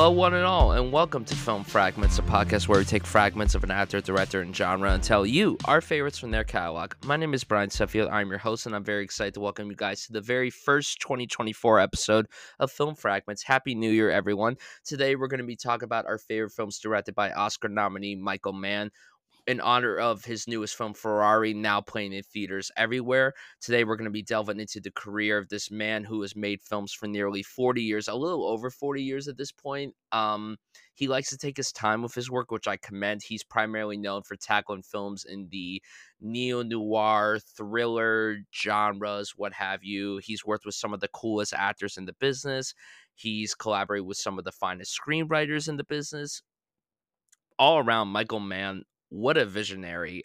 Hello, one and all, and welcome to Film Fragments, a podcast where we take fragments of an actor, director, and genre and tell you our favorites from their catalog. My name is Bryan Sudfield. I'm your host, and I'm very excited to welcome you guys to the very first 2024 episode of Film Fragments. Happy New Year, everyone. Today, we're going to be talking about our favorite films directed by Oscar nominee Michael Mann in honor of his newest film Ferrari now playing in theaters everywhere. Today we're going to be delving into the career of this man who has made films for nearly 40 years, a little over 40 years at this point. Um he likes to take his time with his work, which I commend. He's primarily known for tackling films in the neo noir, thriller genres, what have you. He's worked with some of the coolest actors in the business. He's collaborated with some of the finest screenwriters in the business. All around, Michael Mann what a visionary.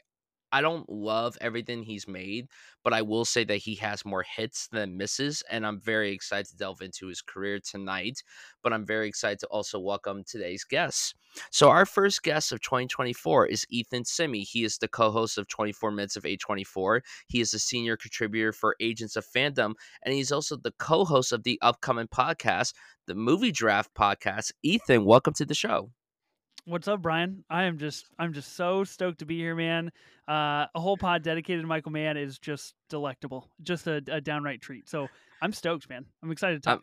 I don't love everything he's made, but I will say that he has more hits than misses, and I'm very excited to delve into his career tonight. But I'm very excited to also welcome today's guests. So, our first guest of 2024 is Ethan Simmie. He is the co host of 24 Minutes of A24. He is a senior contributor for Agents of Fandom, and he's also the co host of the upcoming podcast, the Movie Draft Podcast. Ethan, welcome to the show. What's up, Bryan? I am just I'm just so stoked to be here, man. Uh, a whole pod dedicated to Michael Mann is just delectable, just a, a downright treat. So I'm stoked, man. I'm excited to talk.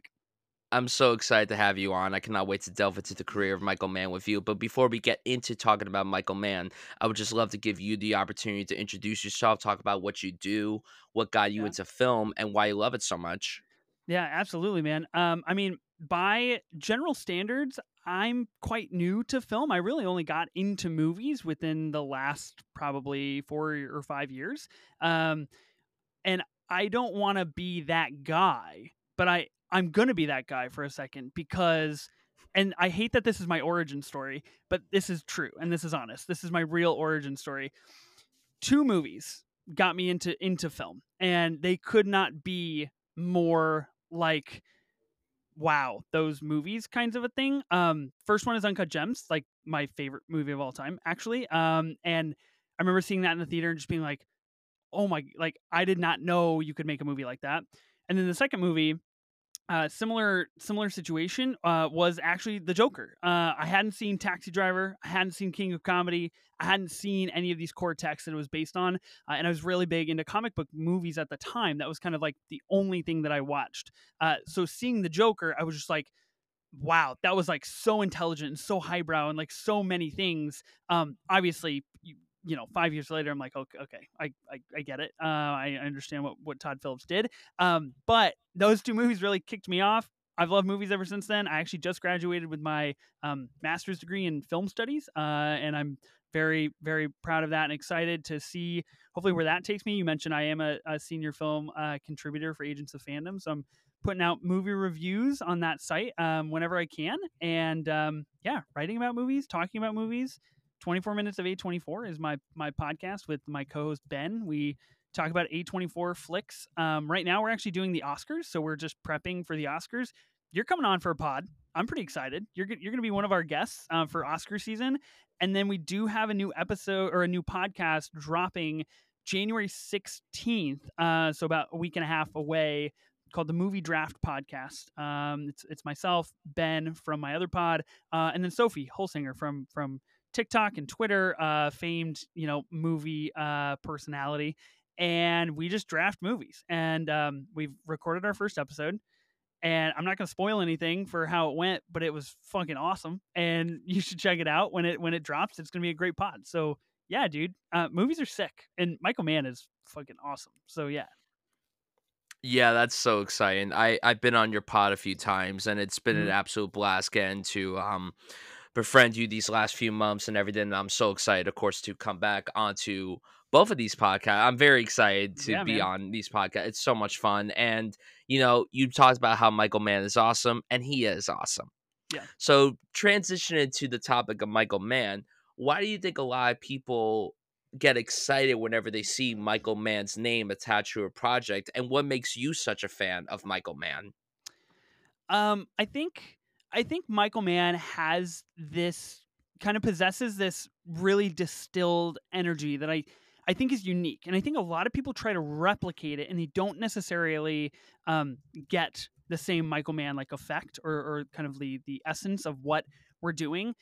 I'm, I'm so excited to have you on. I cannot wait to delve into the career of Michael Mann with you. But before we get into talking about Michael Mann, I would just love to give you the opportunity to introduce yourself, talk about what you do, what got you yeah. into film, and why you love it so much. Yeah, absolutely, man. Um, I mean, by general standards, I'm quite new to film. I really only got into movies within the last probably four or five years. Um, and I don't want to be that guy, but I, I'm going to be that guy for a second because, and I hate that this is my origin story, but this is true and this is honest. This is my real origin story. Two movies got me into into film and they could not be more like wow, those movies kinds of a thing. Um, first one is Uncut Gems, like my favorite movie of all time, actually. Um, and I remember seeing that in the theater and just being like, oh my, like I did not know you could make a movie like that. And then the second movie uh, similar similar situation uh, was actually the Joker. Uh, I hadn't seen Taxi Driver, I hadn't seen King of Comedy, I hadn't seen any of these core texts that it was based on, uh, and I was really big into comic book movies at the time. That was kind of like the only thing that I watched. Uh, so seeing the Joker, I was just like, wow, that was like so intelligent and so highbrow and like so many things. Um, obviously, you, you know, five years later, I'm like, okay, okay, I, I, I get it. Uh, I understand what, what Todd Phillips did. Um, but those two movies really kicked me off. I've loved movies ever since then. I actually just graduated with my um, master's degree in film studies, uh, and I'm very, very proud of that and excited to see hopefully where that takes me. You mentioned I am a, a senior film uh, contributor for Agents of Fandom, so I'm putting out movie reviews on that site um, whenever I can, and um, yeah, writing about movies, talking about movies. 24 minutes of A24 is my my podcast with my co-host Ben. We talk about A24 flicks. Um, right now, we're actually doing the Oscars, so we're just prepping for the Oscars. You're coming on for a pod. I'm pretty excited. You're you're going to be one of our guests uh, for Oscar season, and then we do have a new episode or a new podcast dropping January 16th. Uh, so about a week and a half away. Called the Movie Draft Podcast. Um, it's it's myself, Ben from my other pod, uh, and then Sophie Holsinger from from TikTok and Twitter, uh, famed you know movie uh, personality, and we just draft movies. And um, we've recorded our first episode, and I'm not going to spoil anything for how it went, but it was fucking awesome, and you should check it out when it when it drops. It's going to be a great pod. So yeah, dude, uh, movies are sick, and Michael Mann is fucking awesome. So yeah. Yeah, that's so exciting. I I've been on your pod a few times, and it's been mm-hmm. an absolute blast getting to um befriend you these last few months and everything. And I'm so excited, of course, to come back onto both of these podcasts. I'm very excited to yeah, be man. on these podcasts. It's so much fun. And, you know, you talked about how Michael Mann is awesome, and he is awesome. Yeah. So, transitioning to the topic of Michael Mann, why do you think a lot of people get excited whenever they see Michael Mann's name attached to a project? And what makes you such a fan of Michael Mann? Um, I think I think Michael Mann has this kind of possesses this really distilled energy that I I think is unique, and I think a lot of people try to replicate it, and they don't necessarily um, get the same Michael Mann like effect or, or kind of the the essence of what we're doing.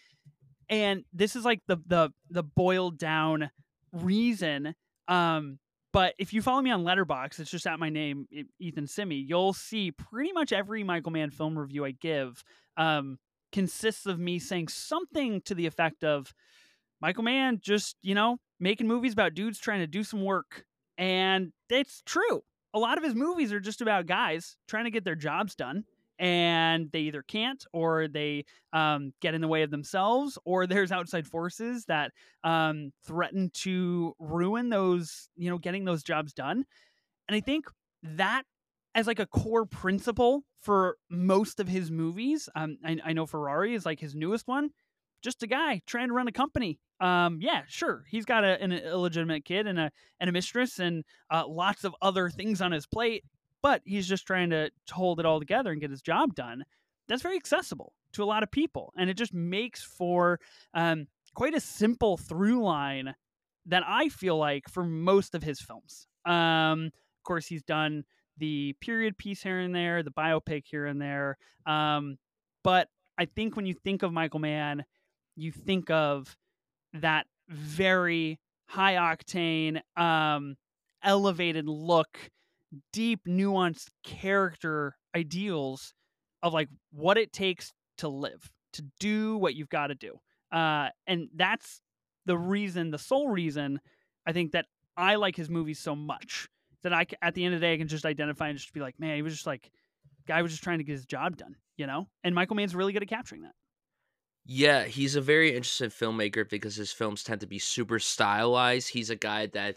And this is like the the the boiled down reason. Um, but if you follow me on Letterboxd, it's just at my name, Ethan Simmie. You'll see pretty much every Michael Mann film review I give um, consists of me saying something to the effect of Michael Mann just you know making movies about dudes trying to do some work, and it's true. A lot of his movies are just about guys trying to get their jobs done and they either can't or they um, get in the way of themselves or there's outside forces that um, threaten to ruin those you know getting those jobs done and i think that as like a core principle for most of his movies um, I, I know ferrari is like his newest one just a guy trying to run a company um, yeah, sure. He's got a, an illegitimate kid and a and a mistress and uh, lots of other things on his plate but he's just trying to hold it all together and get his job done. That's very accessible to a lot of people, and it just makes for um, quite a simple through line that I feel like for most of his films. Um, of course, he's done the period piece here and there, the biopic here and there, um, but I think when you think of Michael Mann, you think of that very high octane, um, elevated look deep, nuanced character ideals of like what it takes to live, to do what you've got to do. Uh, and that's the reason, the sole reason I think that I like his movies so much that I, at the end of the day, I can just identify and just be like, man, he was just like, guy was just trying to get his job done, you know? And Michael Mann's really good at capturing that. Yeah, he's a very interesting filmmaker because his films tend to be super stylized. He's a guy that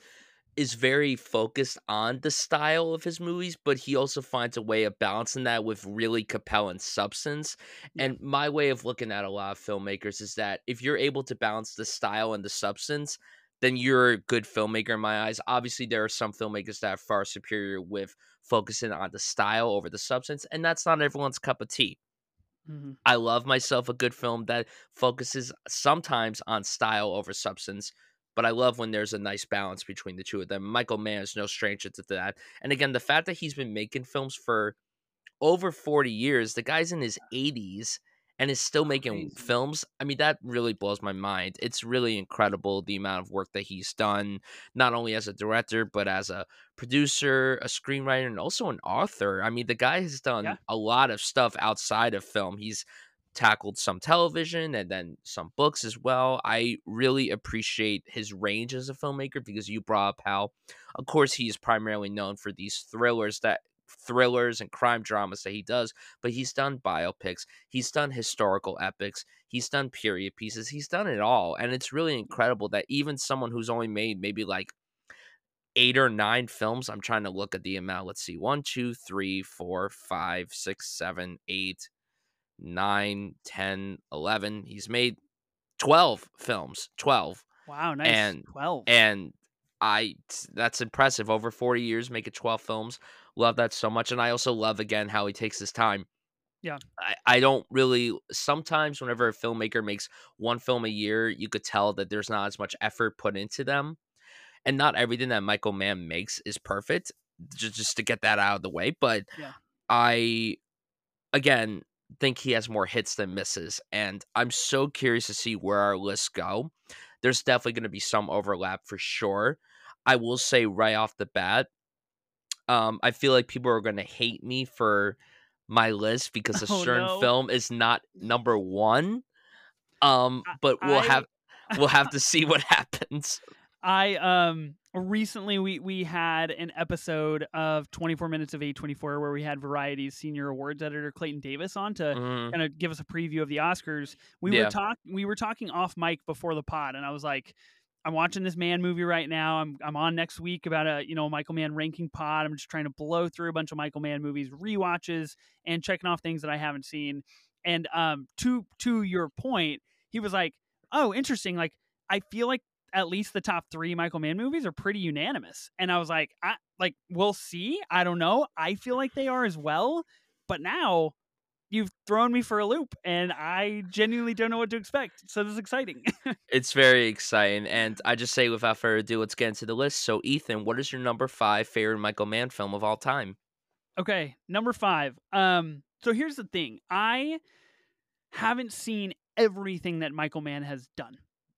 is very focused on the style of his movies, but he also finds a way of balancing that with really compelling substance. And my way of looking at a lot of filmmakers is that if you're able to balance the style and the substance, then you're a good filmmaker in my eyes. Obviously, there are some filmmakers that are far superior with focusing on the style over the substance, and that's not everyone's cup of tea. Mm-hmm. I love myself a good film that focuses sometimes on style over substance but I love when there's a nice balance between the two of them. Michael Mann is no stranger to that. And again, the fact that he's been making films for over 40 years, the guy's in his 80s and is still making films. I mean, that really blows my mind. It's really incredible the amount of work that he's done, not only as a director, but as a producer, a screenwriter, and also an author. I mean, the guy has done yeah. a lot of stuff outside of film. He's tackled some television and then some books as well. I really appreciate his range as a filmmaker because you brought up how, of course, he is primarily known for these thrillers that thrillers and crime dramas that he does, but he's done biopics, he's done historical epics, he's done period pieces, he's done it all. And it's really incredible that even someone who's only made maybe like eight or nine films, I'm trying to look at the amount. Let's see, one, two, three, four, five, six, seven, eight 9, 10, 11. He's made 12 films. 12. Wow, nice. And 12. And I that's impressive. Over 40 years making 12 films. Love that so much. And I also love again how he takes his time. Yeah. I, I don't really sometimes whenever a filmmaker makes one film a year, you could tell that there's not as much effort put into them. And not everything that Michael Mann makes is perfect. Just just to get that out of the way. But yeah. I again, think he has more hits than misses. And I'm so curious to see where our lists go. There's definitely going to be some overlap for sure. I will say right off the bat, um, I feel like people are going to hate me for my list because a oh, certain no. film is not number one. Um, but we'll I... have we'll have to see what happens. I um recently we we had an episode of 24 minutes of A24 where we had Variety's senior awards editor Clayton Davis on to mm. kind of give us a preview of the Oscars. We yeah. were talk we were talking off mic before the pod and I was like I'm watching this Mann movie right now. I'm I'm on next week about a you know Michael Mann ranking pod. I'm just trying to blow through a bunch of Michael Mann movies, re-watches, and checking off things that I haven't seen. And um to to your point, he was like, "Oh, interesting. Like I feel like at least the top three Michael Mann movies are pretty unanimous. And I was like, I like we'll see. I don't know. I feel like they are as well. But now you've thrown me for a loop and I genuinely don't know what to expect. So this is exciting. it's very exciting. And I just say without further ado, let's get into the list. So Ethan, what is your number five favorite Michael Mann film of all time? Okay, number five. Um, so here's the thing. I haven't seen everything that Michael Mann has done,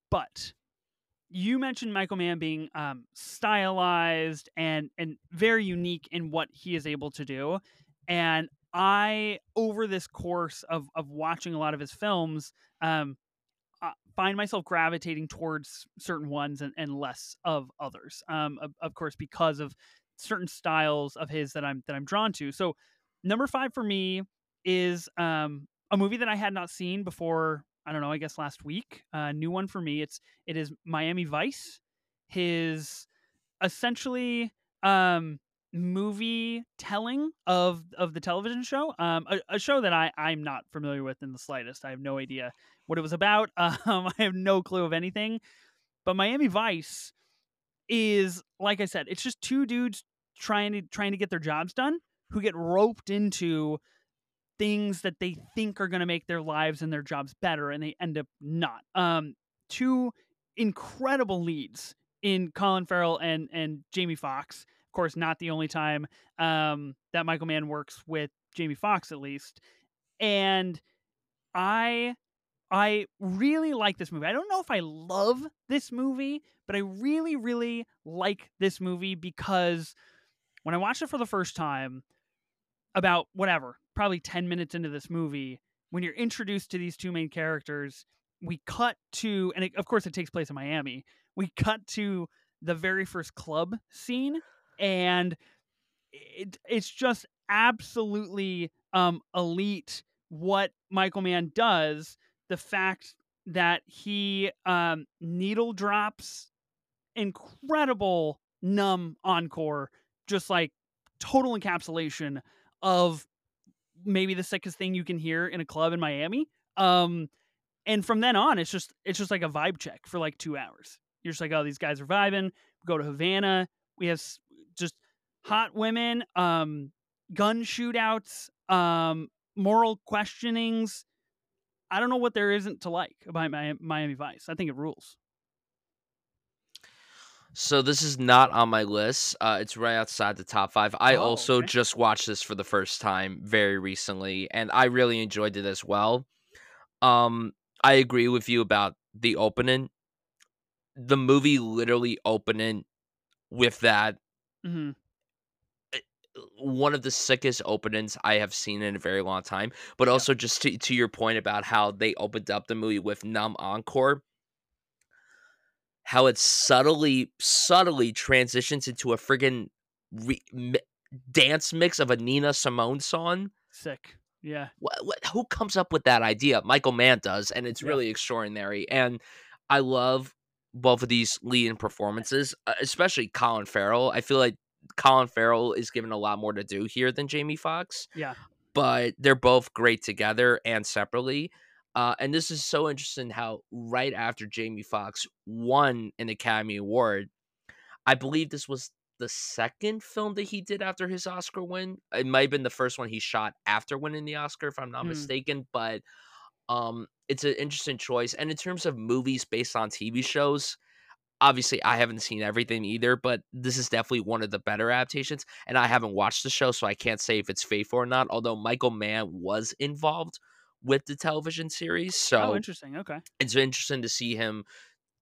but you mentioned Michael Mann being um, stylized and and very unique in what he is able to do, and I over this course of of watching a lot of his films, um, find myself gravitating towards certain ones and, and less of others. Um, of, of course, because of certain styles of his that I'm that I'm drawn to. So number five for me is um, a movie that I had not seen before. I don't know. I guess last week, a uh, new one for me. It's it is Miami Vice. His essentially um, movie telling of of the television show. Um, a, a, show that I I'm not familiar with in the slightest. I have no idea what it was about. Um, I have no clue of anything. But Miami Vice is like I said, it's just two dudes trying to trying to get their jobs done who get roped into things that they think are going to make their lives and their jobs better and they end up not. Um two incredible leads in Colin Farrell and and Jamie Foxx. Of course, not the only time um that Michael Mann works with Jamie Foxx, at least. And I I really like this movie. I don't know if I love this movie, but I really, really like this movie because when I watched it for the first time, about whatever, probably 10 minutes into this movie, when you're introduced to these two main characters, we cut to, and it, of course it takes place in Miami, we cut to the very first club scene, and it, it's just absolutely um, elite what Michael Mann does. The fact that he um, needle drops incredible numb encore, just like total encapsulation of maybe the sickest thing you can hear in a club in Miami. Um, and from then on, it's just it's just like a vibe check for like two hours. You're just like, oh, these guys are vibing. We go to Havana. We have just hot women, um, gun shootouts, um, moral questionings, I don't know what there isn't to like about Miami Vice. I think it rules. So this is not on my list. Uh, it's right outside the top five. I oh, also okay. just watched this for the first time very recently, and I really enjoyed it as well. Um, I agree with you about the opening. The movie literally opening with that mm-hmm one of the sickest openings I have seen in a very long time. But also, just to, to your point about how they opened up the movie with Numb Encore, how it subtly, subtly transitions into a friggin' re- mi- dance mix of a Nina Simone song. Sick. Yeah. What, what, who comes up with that idea? Michael Mann does, and it's yeah. really extraordinary. And I love both of these leading performances, uh, especially Colin Farrell. I feel like Colin Farrell is given a lot more to do here than Jamie Foxx. Yeah. But they're both great together and separately. Uh, and this is so interesting how right after Jamie Foxx won an Academy Award, I believe this was the second film that he did after his Oscar win. It might have been the first one he shot after winning the Oscar, if I'm not mm. mistaken. But um, it's an interesting choice. And in terms of movies based on TV shows, obviously I haven't seen everything either, but this is definitely one of the better adaptations. And I haven't watched the show, so I can't say if it's faithful or not. Although Michael Mann was involved with the television series, oh, so oh, interesting. Okay, it's interesting to see him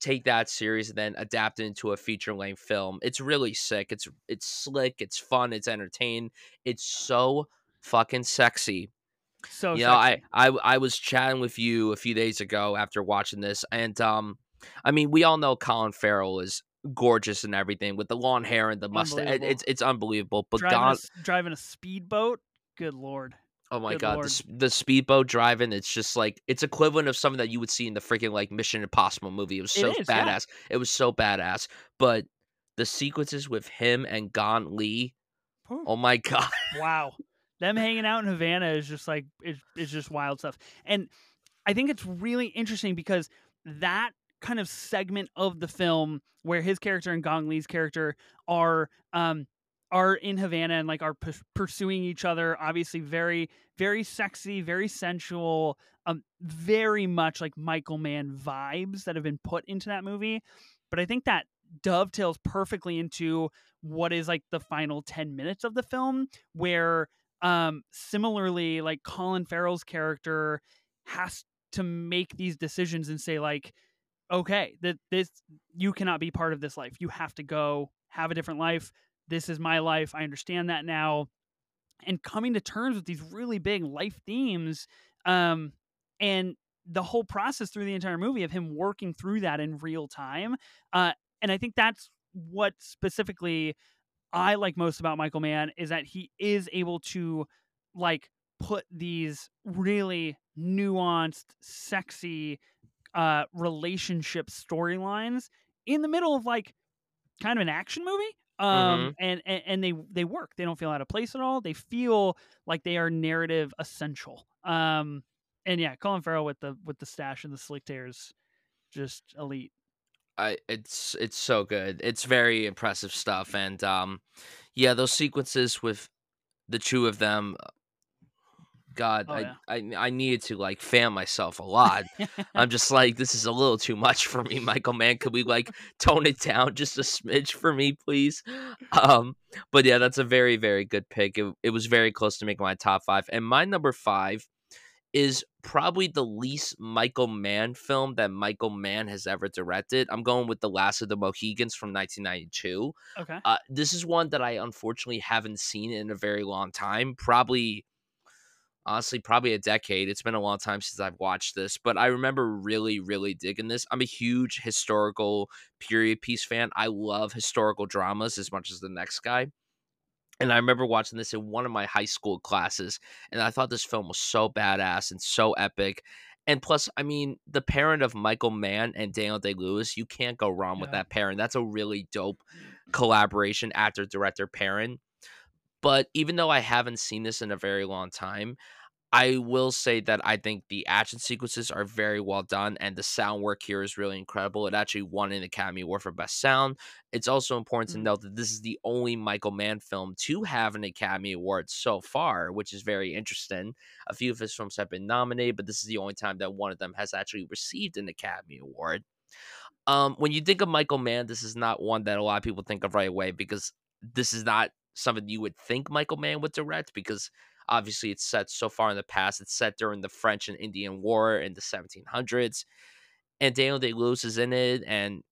take that series and then adapt it into a feature length film. It's really sick. It's it's slick. It's fun. It's entertaining. It's so fucking sexy. So you sexy. know, I, I I was chatting with you a few days ago after watching this, and um, I mean, we all know Colin Farrell is gorgeous and everything with the long hair and the mustache. It's it's unbelievable. But driving, God, a, driving a speedboat, good lord. Oh my good god, the, the, speedboat driving, it's just like it's equivalent of something that you would see in the freaking like Mission Impossible movie. It was so it is, badass. Yeah. It was so badass. But the sequences with him and Gong Li, oh my god. Wow. Them hanging out in Havana is just like it's, it's just wild stuff. And I think it's really interesting because that kind of segment of the film where his character and Gong Li's character are um are in Havana and like are p- pursuing each other. Obviously, very very sexy, very sensual, um, very much like Michael Mann vibes that have been put into that movie. But I think that dovetails perfectly into what is like the final 10 minutes of the film where um similarly like Colin Farrell's character has to make these decisions and say like okay that this you cannot be part of this life you have to go have a different life this is my life i understand that now and coming to terms with these really big life themes um and the whole process through the entire movie of him working through that in real time uh and i think that's what specifically i like most about michael mann is that he is able to like put these really nuanced sexy uh relationship storylines in the middle of like kind of an action movie um Mm-hmm. and, and and they they work they don't feel out of place at all they feel like they are narrative essential um and yeah colin farrell with the with the stash and the slick tears just elite I it's it's so good. It's very impressive stuff, and um, yeah, those sequences with the two of them. God, Oh, I, yeah. I I needed to like fan myself a lot. I'm just like, this is a little too much for me, Michael. Man, could we like tone it down just a smidge for me, please? Um, but yeah, that's a very very good pick. It, it was very close to making my top five, and my number five is probably the least Michael Mann film that Michael Mann has ever directed. I'm going with The Last of the Mohicans from 1992. okay Uh, this is one that I unfortunately haven't seen in a very long time. Probably, honestly, probably a decade. It's been a long time since I've watched this, but I remember really, really digging this. I'm a huge historical period piece fan. I love historical dramas as much as the next guy. And I remember watching this in one of my high school classes, and I thought this film was so badass and so epic. And plus, I mean, the parent of Michael Mann and Daniel Day Lewis, you can't go wrong with that pairing. That's a really dope collaboration, actor, director, pairing. But even though I haven't seen this in a very long time, I will say that I think the action sequences are very well done and the sound work here is really incredible. It actually won an Academy Award for Best Sound. It's also important to Mm. note that this is the only Michael Mann film to have an Academy Award so far, which is very interesting. A few of his films have been nominated, but this is the only time that one of them has actually received an Academy Award. Um, when you think of Michael Mann, this is not one that a lot of people think of right away because this is not something you would think Michael Mann would direct because obviously it's set so far in the past. It's set during the French and Indian War in the 1700s, and Daniel Day Lewis is in it. And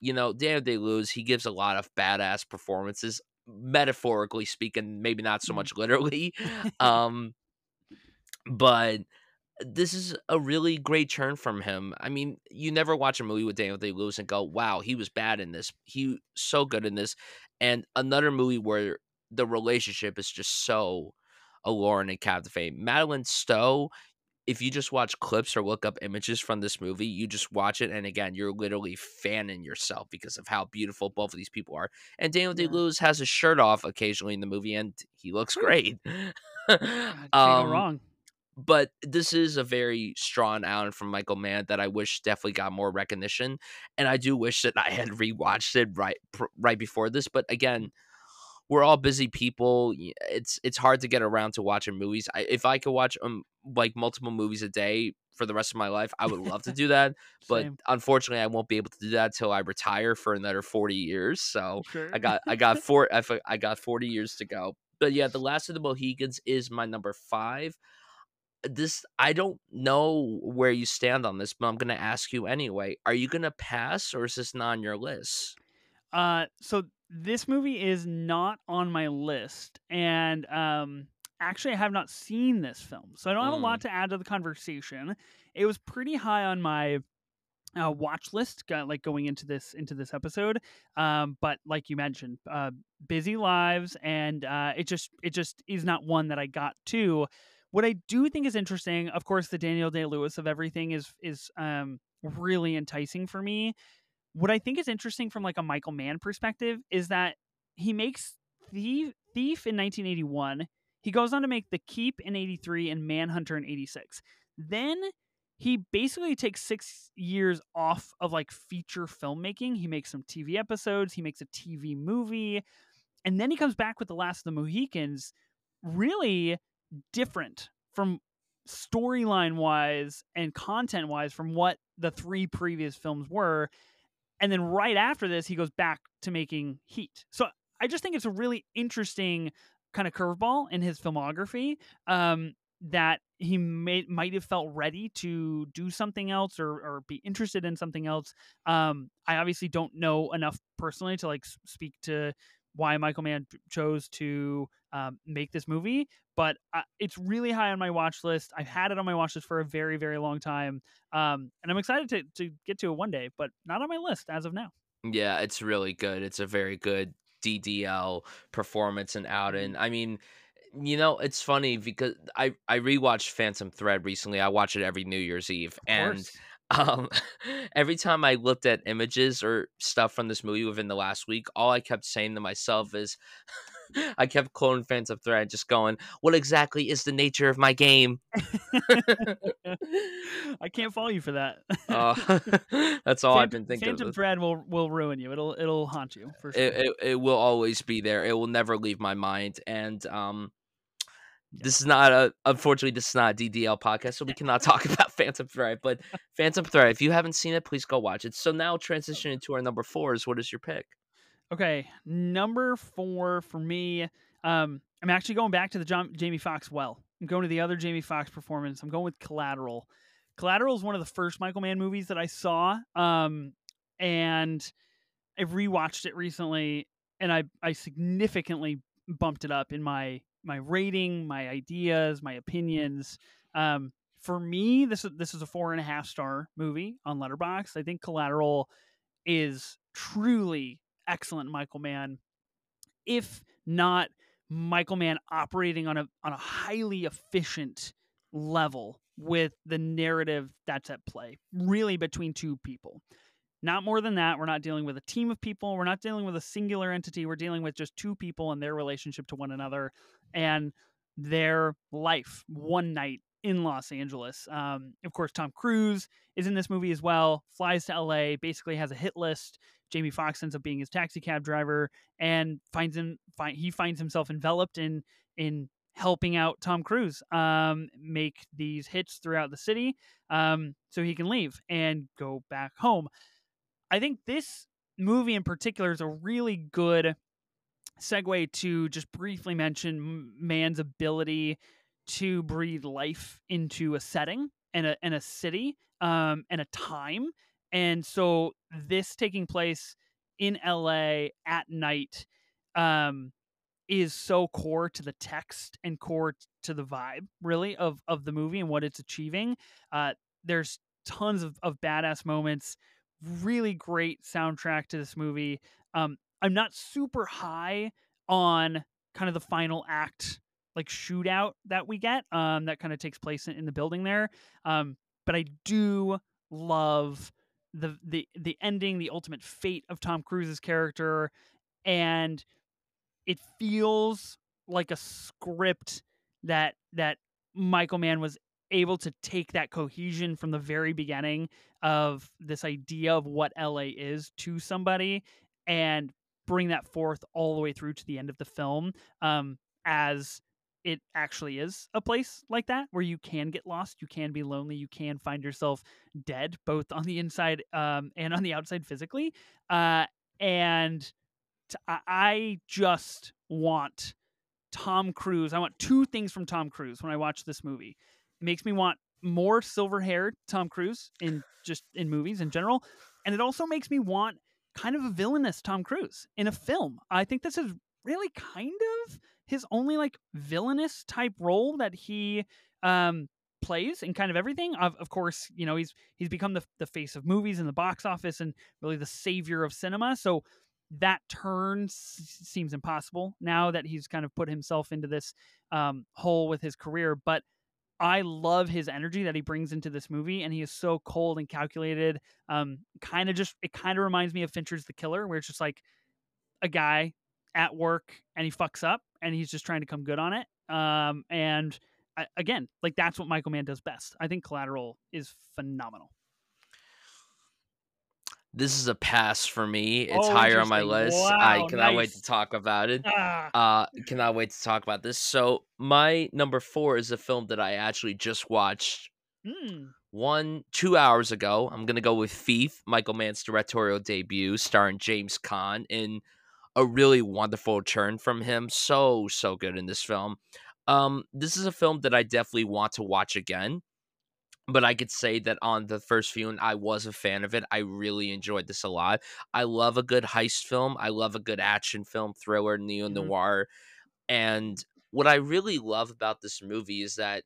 you know, Daniel Day Lewis, he gives a lot of badass performances, metaphorically speaking, maybe not so Mhm. much literally. um, but this is a really great turn from him. I mean, you never watch a movie with Daniel Day Lewis and go, "Wow, he was bad in this. He so good in this." And another movie where the relationship is just so alluring and captivating. Madeleine Stowe. If you just watch clips or look up images from this movie, you just watch it, and again, you're literally fanning yourself because of how beautiful both of these people are. And Daniel Day Lewis has his shirt off occasionally in the movie, and he looks great. God, can't go Um, wrong but this is a very strong outing from Michael Mann that I wish definitely got more recognition, and I do wish that I had rewatched it right pr- right before this. But again, we're all busy people. It's it's hard to get around to watching movies. I, if I could watch um like multiple movies a day for the rest of my life, I would love to do that. But unfortunately, I won't be able to do that till I retire for another forty years. So sure I got I got four I, got 40 years to go. But yeah, The Last of the Mohicans is my number 5. This I don't know where you stand on this, but I'm going to ask you anyway. Are you going to pass or is this not on your list? Uh, so this movie is not on my list, and um, actually, I have not seen this film, so I don't have a lot to add to the conversation. It was pretty high on my uh, watch list, go- like going into this into this episode. Um, but like you mentioned, uh, busy lives, and uh, it just it just is not one that I got to. What I do think is interesting, of course, the Daniel Day Lewis of everything is is um, really enticing for me what I think is interesting from like a Michael Mann perspective is that he makes Thief, Thief in 1981. He goes on to make The Keep in 83 and Manhunter in 86. Then he basically takes six years off of like feature filmmaking. He makes some TV episodes, he makes a TV movie, and then he comes back with The Last of the Mohicans, really different from storyline wise and content wise from what the three previous films were and then right after this, he goes back to making Heat. So I just think it's a really interesting kind of curveball in his filmography um, that he may, might have felt ready to do something else or, or be interested in something else. Um, I obviously don't know enough personally to like speak to why Michael Mann chose to um, make this movie, but uh, it's really high on my watch list. I've had it on my watch list for a very, very long time, um, and I'm excited to to get to it one day, but not on my list as of now. Yeah, it's really good. It's a very good DDL performance and out. Mm-hmm. And I mean, you know, it's funny because I I rewatched Phantom Thread recently. I watch it every New Year's Eve, and um, every time I looked at images or stuff from this movie within the last week, all I kept saying to myself is, I kept quoting Phantom Thread, just going, "What exactly is the nature of my game?" I can't follow you for that. uh, that's all I've been thinking. Phantom of. Thread will will ruin you. It'll it'll haunt you for sure. It, it it will always be there. It will never leave my mind. And um, this is not a unfortunately this is not a DDL podcast, so we cannot talk about Phantom Thread. But Phantom Thread, if you haven't seen it, please go watch it. So now transitioning to our number four is what is your pick? Okay, number four for me. Um, I'm actually going back to the John, Jamie Foxx. well. I'm going to the other Jamie Foxx performance. I'm going with Collateral. Collateral is one of the first Michael Mann movies that I saw, um, and I rewatched it recently, and I I significantly bumped it up in my my rating, my ideas, my opinions. Um, for me, this is this is a four and a half star movie on Letterboxd. I think Collateral is truly excellent Michael Mann, if not Michael Mann operating on a on a highly efficient level with the narrative that's at play, really between two people. Not more than that. We're not dealing with a team of people. We're not dealing with a singular entity. We're dealing with just two people and their relationship to one another and their life one night in Los Angeles. Um, of course, Tom Cruise is in this movie as well, flies to LA, basically has a hit list. Jamie Foxx ends up being his taxi cab driver and finds him find, he finds himself enveloped in in helping out Tom Cruise um, make these hits throughout the city um, so he can leave and go back home. I think this movie in particular is a really good segue to just briefly mention Mann's ability to breathe life into a setting and a and a city um, and a time. And so this taking place in LA at night um, is so core to the text and core to the vibe, really, of of the movie and what it's achieving. Uh, there's tons of, of badass moments, really great soundtrack to this movie. Um, I'm not super high on kind of the final act like shootout that we get um, that kind of takes place in, in the building there. Um, but I do love the the the ending, the ultimate fate of Tom Cruise's character, and it feels like a script that that Michael Mann was able to take that cohesion from the very beginning of this idea of what LA is to somebody and bring that forth all the way through to the end of the film um, as it actually is a place like that where you can get lost, you can be lonely, you can find yourself dead, both on the inside um, and on the outside physically. Uh, and t- I just want Tom Cruise. I want two things from Tom Cruise when I watch this movie. It makes me want more silver-haired Tom Cruise in just in movies in general, and it also makes me want kind of a villainous Tom Cruise in a film. I think this is really kind of his only like villainous type role that he um plays in kind of everything of, of course you know he's he's become the, the face of movies and the box office and really the savior of cinema so that turn s- seems impossible now that he's kind of put himself into this um, hole with his career but i love his energy that he brings into this movie and he is so cold and calculated um, kind of just it kind of reminds me of fincher's the killer where it's just like a guy at work and he fucks up and he's just trying to come good on it. Um, and I, again, like that's what Michael Mann does best. I think Collateral is phenomenal. This is a pass for me. It's Oh, higher on my list. I Wow, cannot wait to talk about it. Ah, Uh, cannot wait to talk about this. So my number four is a film that I actually just watched mm, one two hours ago. I'm gonna go with Thief, Michael Mann's directorial debut, starring James Caan in a really wonderful turn from him. So so good in this film. Um, this is a film that I definitely want to watch again. But I could say that on the first viewing, I was a fan of it. I really enjoyed this a lot. I love a good heist film. I love a good action film, thriller, neo noir. Mm-hmm. And what I really love about this movie is that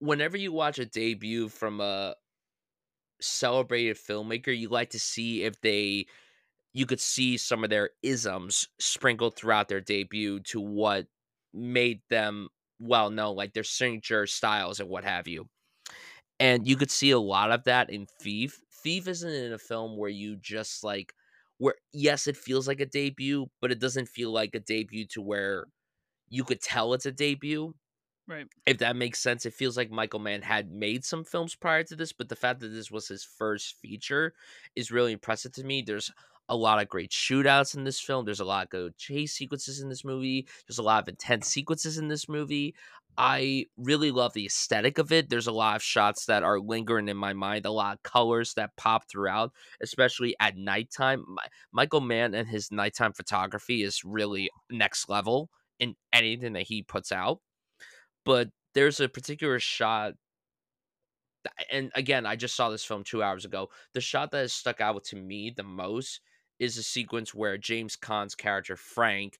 whenever you watch a debut from a celebrated filmmaker, you like to see if they you could see some of their isms sprinkled throughout their debut to what made them well known, like their signature styles and what have you. And you could see a lot of that in Thief. Thief isn't in a film where you just like where yes, it feels like a debut, but it doesn't feel like a debut to where you could tell it's a debut. Right. If that makes sense, it feels like Michael Mann had made some films prior to this, but the fact that this was his first feature is really impressive to me. There's a lot of great shootouts in this film. There's a lot of good chase sequences in this movie. There's a lot of intense sequences in this movie. I really love the aesthetic of it. There's a lot of shots that are lingering in my mind, a lot of colors that pop throughout, especially at nighttime. My, Michael Mann and his nighttime photography is really next level in anything that he puts out. But there's a particular shot and again, I just saw this film two hours ago. The shot that has stuck out to me the most is a sequence where James Caan's character Frank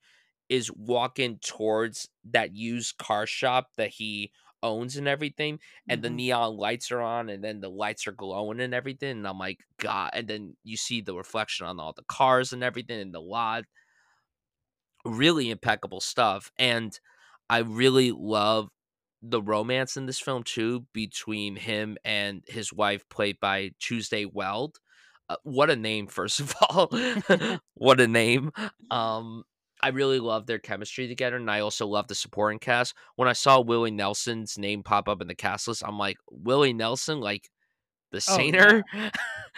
is walking towards that used car shop that he owns and everything and mm-hmm. the neon lights are on and then the lights are glowing and everything and I'm like god and then you see the reflection on all the cars and everything in the lot really impeccable stuff and I really love the romance in this film too between him and his wife played by Tuesday Weld uh, what a name first of all. What a name. Um i really love their chemistry together and i also love the supporting cast. When i saw willie nelson's name pop up in the cast list i'm like willie nelson like the singer? oh,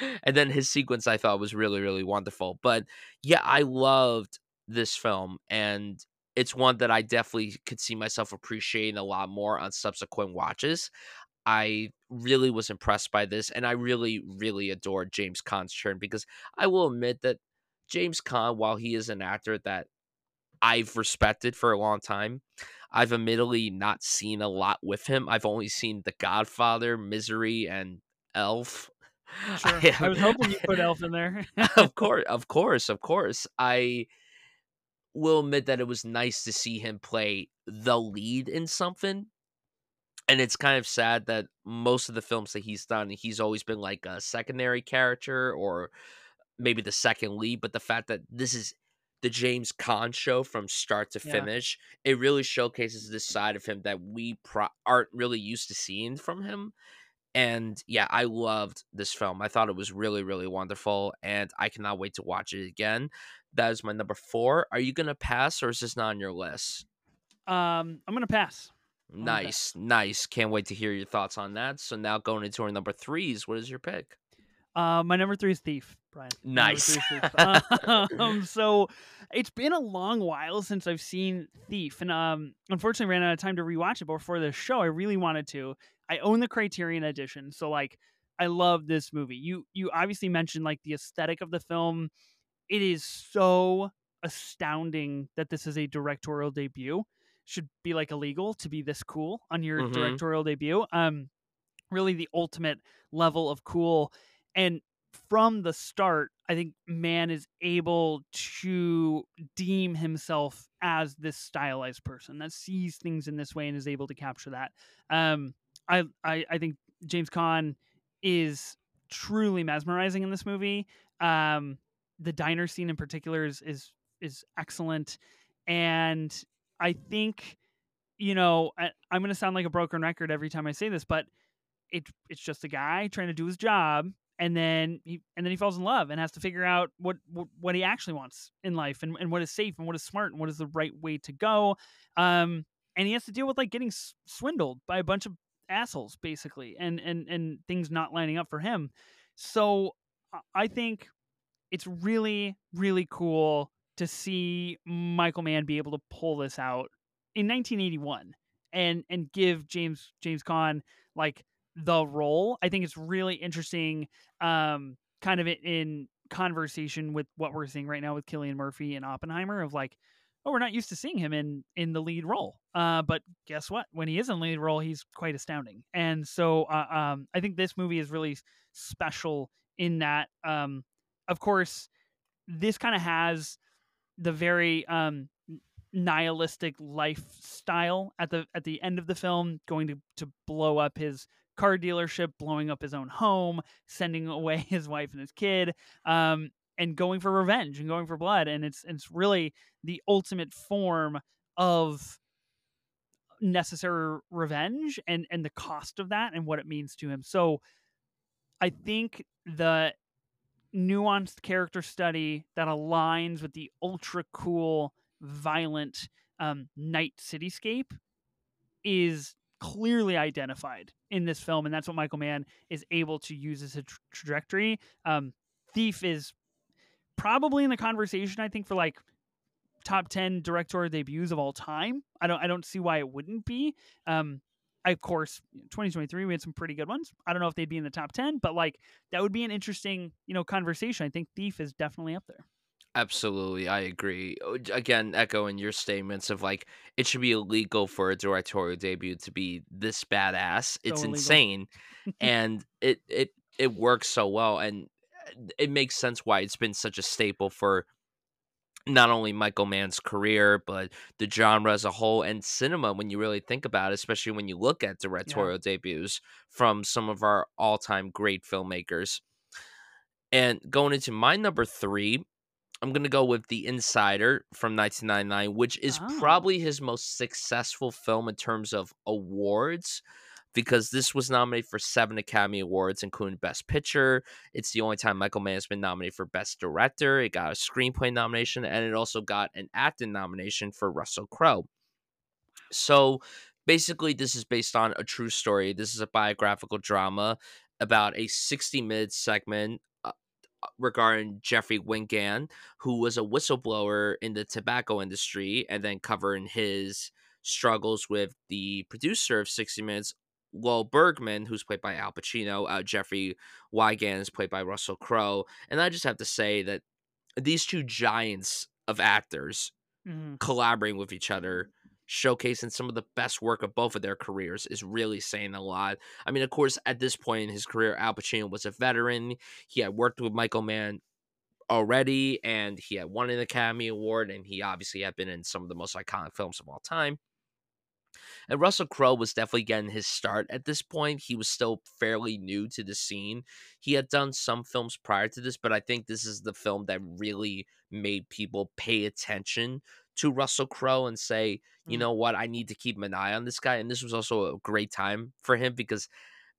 yeah. and then his sequence i thought was really really wonderful. But yeah i loved this film and it's one that i definitely could see myself appreciating a lot more on subsequent watches. I really was impressed by this, and I really, really adored James Caan's turn because I will admit that James Caan, while he is an actor that I've respected for a long time, I've admittedly not seen a lot with him. I've only seen The Godfather, Misery, and Elf. Sure. I, I was hoping you put Elf in there. of course, of course, of course. I will admit that it was nice to see him play the lead in something and it's kind of sad that most of the films that he's done, he's always been like a secondary character or maybe the second lead. But the fact that this is the James Caan show from start to finish, yeah. it really showcases this side of him that we pro- aren't really used to seeing from him. And yeah, I loved this film. I thought it was really, really wonderful, and I cannot wait to watch it again. That is my number four. Are you gonna pass, or is this not on your list? Um, I'm gonna pass. Nice, okay. nice. Can't wait to hear your thoughts on that. So now going into our number threes, what is your pick? Uh, my number three is Thief, Bryan. Nice. um, so it's been a long while since I've seen Thief, and um, unfortunately ran out of time to rewatch it. But before this show, I really wanted to. I own the Criterion edition, so like I love this movie. You you obviously mentioned like the aesthetic of the film. It is so astounding that this is a directorial debut should be like illegal to be this cool on your mm-hmm. directorial debut. Um, really the ultimate level of cool. And from the start, I think Mann is able to deem himself as this stylized person that sees things in this way and is able to capture that. Um, I, I, I think James Caan is truly mesmerizing in this movie. Um, the diner scene in particular is is is excellent, and I think, you know, I, am going to sound like a broken record every time I say this, but it it's just a guy trying to do his job, and then he and then he falls in love and has to figure out what what, what he actually wants in life, and, and what is safe, and what is smart, and what is the right way to go. Um, and he has to deal with like getting swindled by a bunch of assholes, basically, and and and things not lining up for him. So I think it's really really cool to see Michael Mann be able to pull this out in 1981 and and give James James Caan like the role. I think it's really interesting, um, kind of in conversation with what we're seeing right now with Cillian Murphy and Oppenheimer of like, oh, we're not used to seeing him in in the lead role. Uh, but guess what? When he is in lead role, he's quite astounding. And so, uh, um, I think this movie is really special in that, um, of course, this kind of has the very um, nihilistic lifestyle at the at the end of the film, going to to blow up his car dealership, blowing up his own home, sending away his wife and his kid, um, and going for revenge and going for blood. And it's it's really the ultimate form of necessary revenge and and the cost of that and what it means to him. So I think the nuanced character study that aligns with the ultra cool, violent um, night cityscape is clearly identified in this film, and that's what Michael Mann is able to use as a tra- trajectory. Um, Thief is probably in the conversation, I think, for like top ten directorial debuts of all time. I don't I don't see why it wouldn't be. Um, of course, 2023 we had some pretty good ones. I don't know if they'd be in the top ten, but like that would be an interesting you know conversation. I think Thief is definitely up there. Absolutely, I agree. Uh, again, echoing your statements of like it should be illegal for a directorial debut to be this badass. It's So insane, and it it it works so well, and uh, it makes sense why it's been such a staple for not only Michael Mann's career, but the genre as a whole and cinema when you really think about it, especially when you look at directorial debuts from some of our all time great filmmakers. And going into my number three, I'm going to go with The Insider from 1999, which is Oh. probably his most successful film in terms of awards because this was nominated for seven Academy Awards, including Best Picture. It's the only time Michael Mann has been nominated for Best Director. It got a screenplay nomination, and it also got an acting nomination for Russell Crowe. So basically, this is based on a true story. This is a biographical drama about a 60 minute segment uh, regarding Jeffrey Wigand, who was a whistleblower in the tobacco industry, and then covering his struggles with the producer of 60 Minutes, Lowell Bergman, who's played by Al Pacino. Uh, Jeffrey Wigand is played by Russell Crowe. And I just have to say that these two giants of actors Mhm. collaborating with each other, showcasing some of the best work of both of their careers, is really saying a lot. I mean, of course, at this point in his career, Al Pacino was a veteran. He had worked with Michael Mann already, and he had won an Academy Award, and he obviously had been in some of the most iconic films of all time. And Russell Crowe was definitely getting his start at this point. He was still fairly new to the scene. He had done some films prior to this, but I think this is the film that really made people pay attention to Russell Crowe and say, you Mm. know what, I need to keep an eye on this guy. And this was also a great time for him because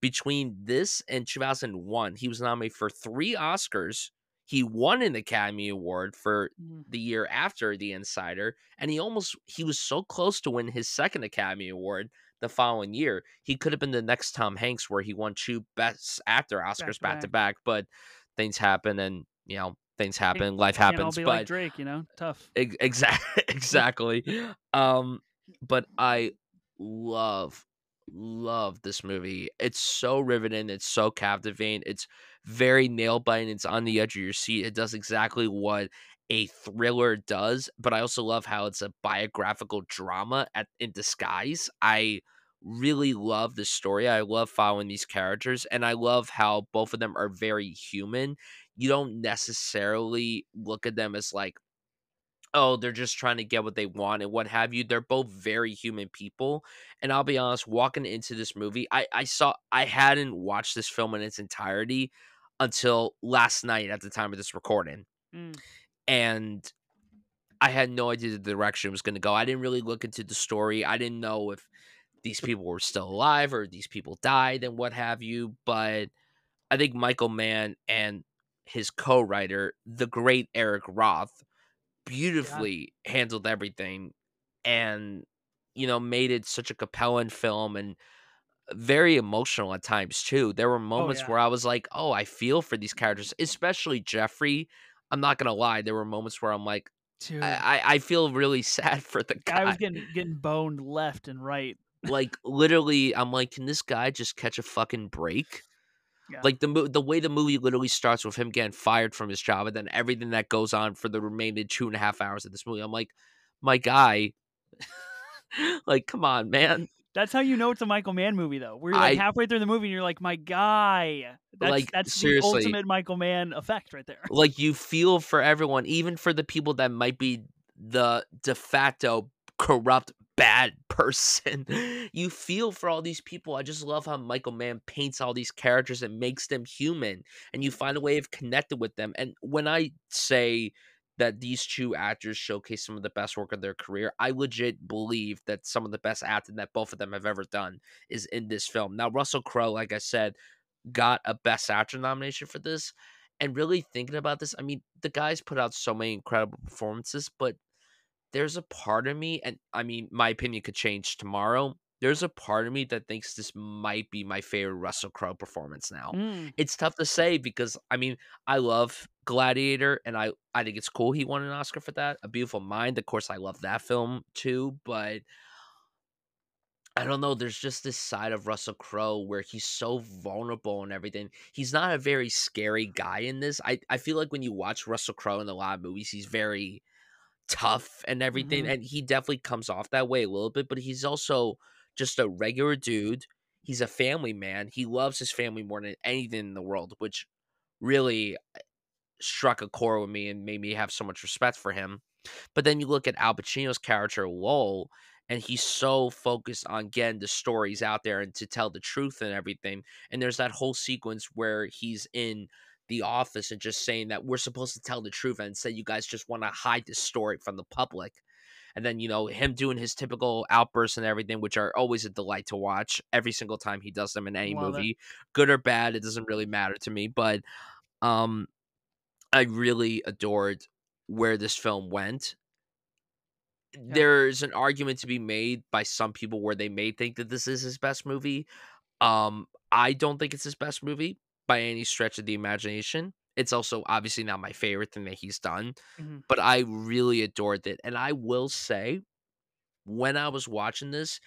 between this and 2001, he was nominated for three Oscars. He won an Academy Award for Mm. the year after The Insider, and he almost he was so close to win his second Academy Award the following year. He could have been the next Tom Hanks, where he won two Best Actor Oscars back to back. But things happen, and you know things happen, life happens. be But like Drake, you know, tough. Exactly. exactly. Um, but I love, love this movie. It's so riveting. It's so captivating. It's very nail biting. It's on the edge of your seat. It does exactly what a thriller does. But I also love how it's a biographical drama at in disguise. I really love the story. I love following these characters, and I love how both of them are very human. You don't necessarily look at them as like oh, they're just trying to get what they want and what have you. They're both very human people. And I'll be honest, walking into this movie, I, I saw I hadn't watched this film in its entirety until last night at the time of this recording. Mm. And I had no idea the direction it was gonna go. I didn't really look into the story. I didn't know if these people were still alive or these people died and what have you. But I think Michael Mann and his co-writer, the great Eric Roth, beautifully handled everything and you know made it such a compelling film and very emotional at times too there were oh, moments yeah. where i was like oh i feel for these characters especially jeffrey i'm not gonna lie there were moments where i'm like Dude, i i, I feel really sad for the guy I was getting getting boned left and right. like literally, I'm like, can this guy just catch a fucking break? Yeah. Like the the way the movie literally starts with him getting fired from his job, and then everything that goes on for the remaining two and a half hours of this movie. I'm like, my guy, like, come on, man. That's how you know it's a Michael Mann movie, though. You're like I- halfway through the movie and you're like, my guy. That's Like, that's seriously. the ultimate Michael Mann effect right there. like you feel for everyone, even for the people that might be the de facto corrupt bad person. You feel for all these people. I just love how Michael Mann paints all these characters and makes them human and you find a way of connecting with them. And when I say that these two actors showcase some of the best work of their career, I legit believe that some of the best acting that both of them have ever done is in this film. Now, Russell Crowe, like I said, got a Best Actor nomination for this. And really thinking about this, I mean, the guy's put out so many incredible performances, but there's a part of me, and I mean, my opinion could change tomorrow. There's a part of me that thinks this might be my favorite Russell Crowe performance now. Mm. It's tough to say because I mean, I love Gladiator and I I think it's cool he won an Oscar for that. A Beautiful Mind, of course I love that film too, but I don't know, there's just this side of Russell Crowe where he's so vulnerable and everything. He's not a very scary guy in this. I I feel like when you watch Russell Crowe in a lot of movies, he's very tough and everything Mhm. and he definitely comes off that way a little bit, but he's also just a regular dude. He's a family man. He loves his family more than anything in the world, which really uh, struck a chord with me and made me have so much respect for him. But then you look at Al Pacino's character Lowell, and he's so focused on getting the stories out there and to tell the truth and everything. And there's that whole sequence where he's in the office and just saying that we're supposed to tell the truth and say you guys just want to hide this story from the public. And then, you know, him doing his typical outbursts and everything, which are always a delight to watch every single time he does them in any Love it. movie. Good or bad, it doesn't really matter to me. But um I really adored where this film went. There's an argument to be made by some people where they may think that this is his best movie. Um, I don't think it's his best movie by any stretch of the imagination. It's also obviously not my favorite thing that he's done, Mhm. but I really adored it. And I will say, when I was watching this,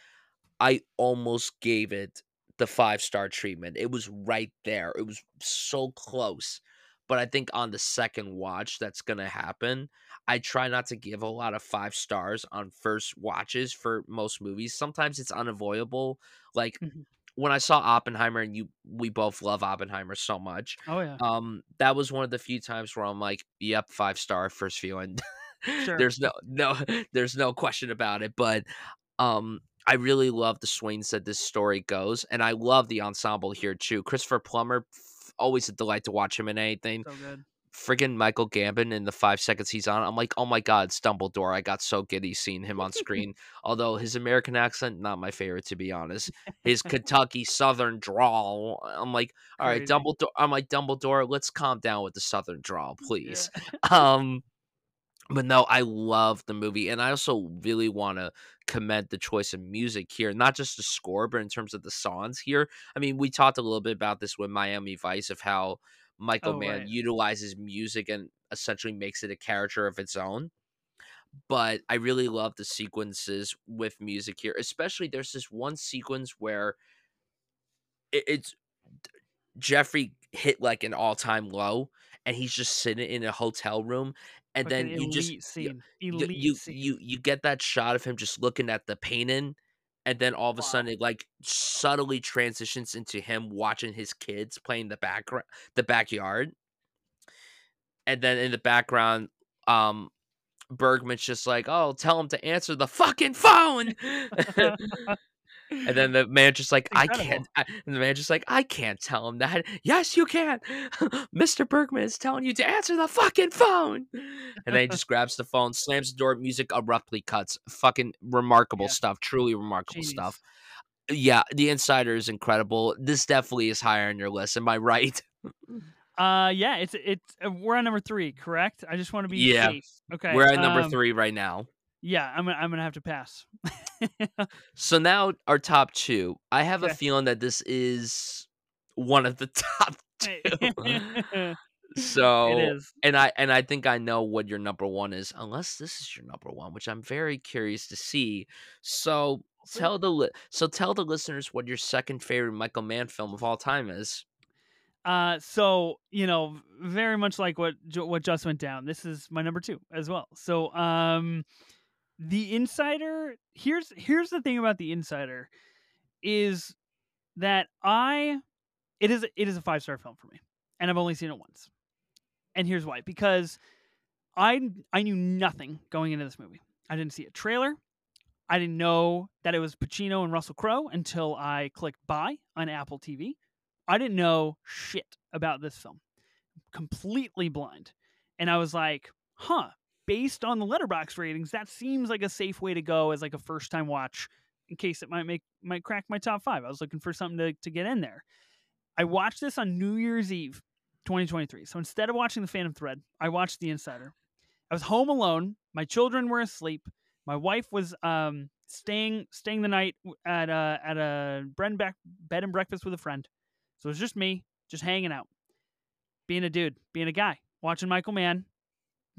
I almost gave it the five star treatment. It was right there. It was so close. But I think on the second watch, that's going to happen. I try not to give a lot of five stars on first watches for most movies. Sometimes it's unavoidable. Like Mhm. When I saw Oppenheimer, and you, we both love Oppenheimer so much. Oh yeah. Um, that was one of the few times where I'm like, "Yep, five star first viewing." Sure. there's no no there's no question about it. But um, I really love the swings that this story goes, and I love the ensemble here too. Christopher Plummer, always a delight to watch him in anything. so good. Friggin' Michael Gambon in the five seconds he's on, I'm like, oh my god, it's Dumbledore. I got so giddy seeing him on screen. Although his American accent, not my favorite to be honest. His Kentucky Southern drawl, I'm like, all right, Crazy. Dumbledore. I'm like Dumbledore. Let's calm down with the Southern drawl, please. Yeah. Um, but no, I love the movie, and I also really want to commend the choice of music here, not just the score, but in terms of the songs here. I mean, we talked a little bit about this with Miami Vice of how Michael Oh, Mann right. utilizes music and essentially makes it a character of its own. But I really love the sequences with music here, especially there's this one sequence where it, it's Jeffrey hit like an all time low, and he's just sitting in a hotel room, and Fucking then you just scene. you you, scene. you you get that shot of him just looking at the painting, and then all of a Wow. sudden it like subtly transitions into him watching his kids playing the background the backyard, and then in the background, um. Bergman's just like, oh, tell him to answer the fucking phone. And then the man just like, I can't. I, and the man just like, I can't tell him that. Yes, you can. Mr. Bergman is telling you to answer the fucking phone. And then he just grabs the phone, slams the door, music abruptly cuts. Fucking remarkable Yeah. stuff. Truly remarkable Genius. stuff. Yeah, The Insider is incredible. This definitely is higher on your list. Am I right? Uh, yeah, it's it's uh, we're on number three, correct? I just want to be Yeah. safe. Okay, We're at number um, three right now. Yeah, I'm gonna I'm gonna have to pass. So now our top two. I have a feeling that this is one of the top two. So and I and I think I know what your number one is, unless this is your number one, which I'm very curious to see. So tell the li- so tell the listeners what your second favorite Michael Mann film of all time is. Uh, so you know, very much like what what just went down. This is my number two as well. So, um, the Insider. Here's here's the thing about the Insider, is that I, it is it is a five star film for me, and I've only seen it once, and here's why. Because I I knew nothing going into this movie. I didn't see a trailer. I didn't know that it was Pacino and Russell Crowe until I clicked buy on Apple TV. I didn't know shit about this film. Completely blind. And I was like, huh, based on the Letterboxd ratings, that seems like a safe way to go as like a first time watch in case it might make might crack my top five. I was looking for something to, to get in there. I watched this on New Year's Eve 2023. So instead of watching the Phantom Thread, I watched The Insider. I was home alone. My children were asleep. My wife was um, staying staying the night at a at a bed and breakfast with a friend. So it was just me, just hanging out, being a dude, being a guy, watching Michael Mann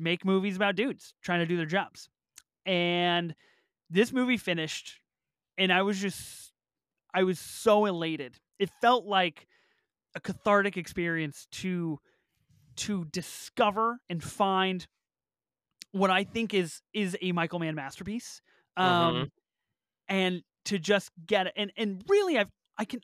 make movies about dudes trying to do their jobs. And this movie finished, and I was just, I was so elated. It felt like a cathartic experience to to discover and find what I think is is a Michael Mann masterpiece. Um, mm-hmm. and to just get it and and really I've I can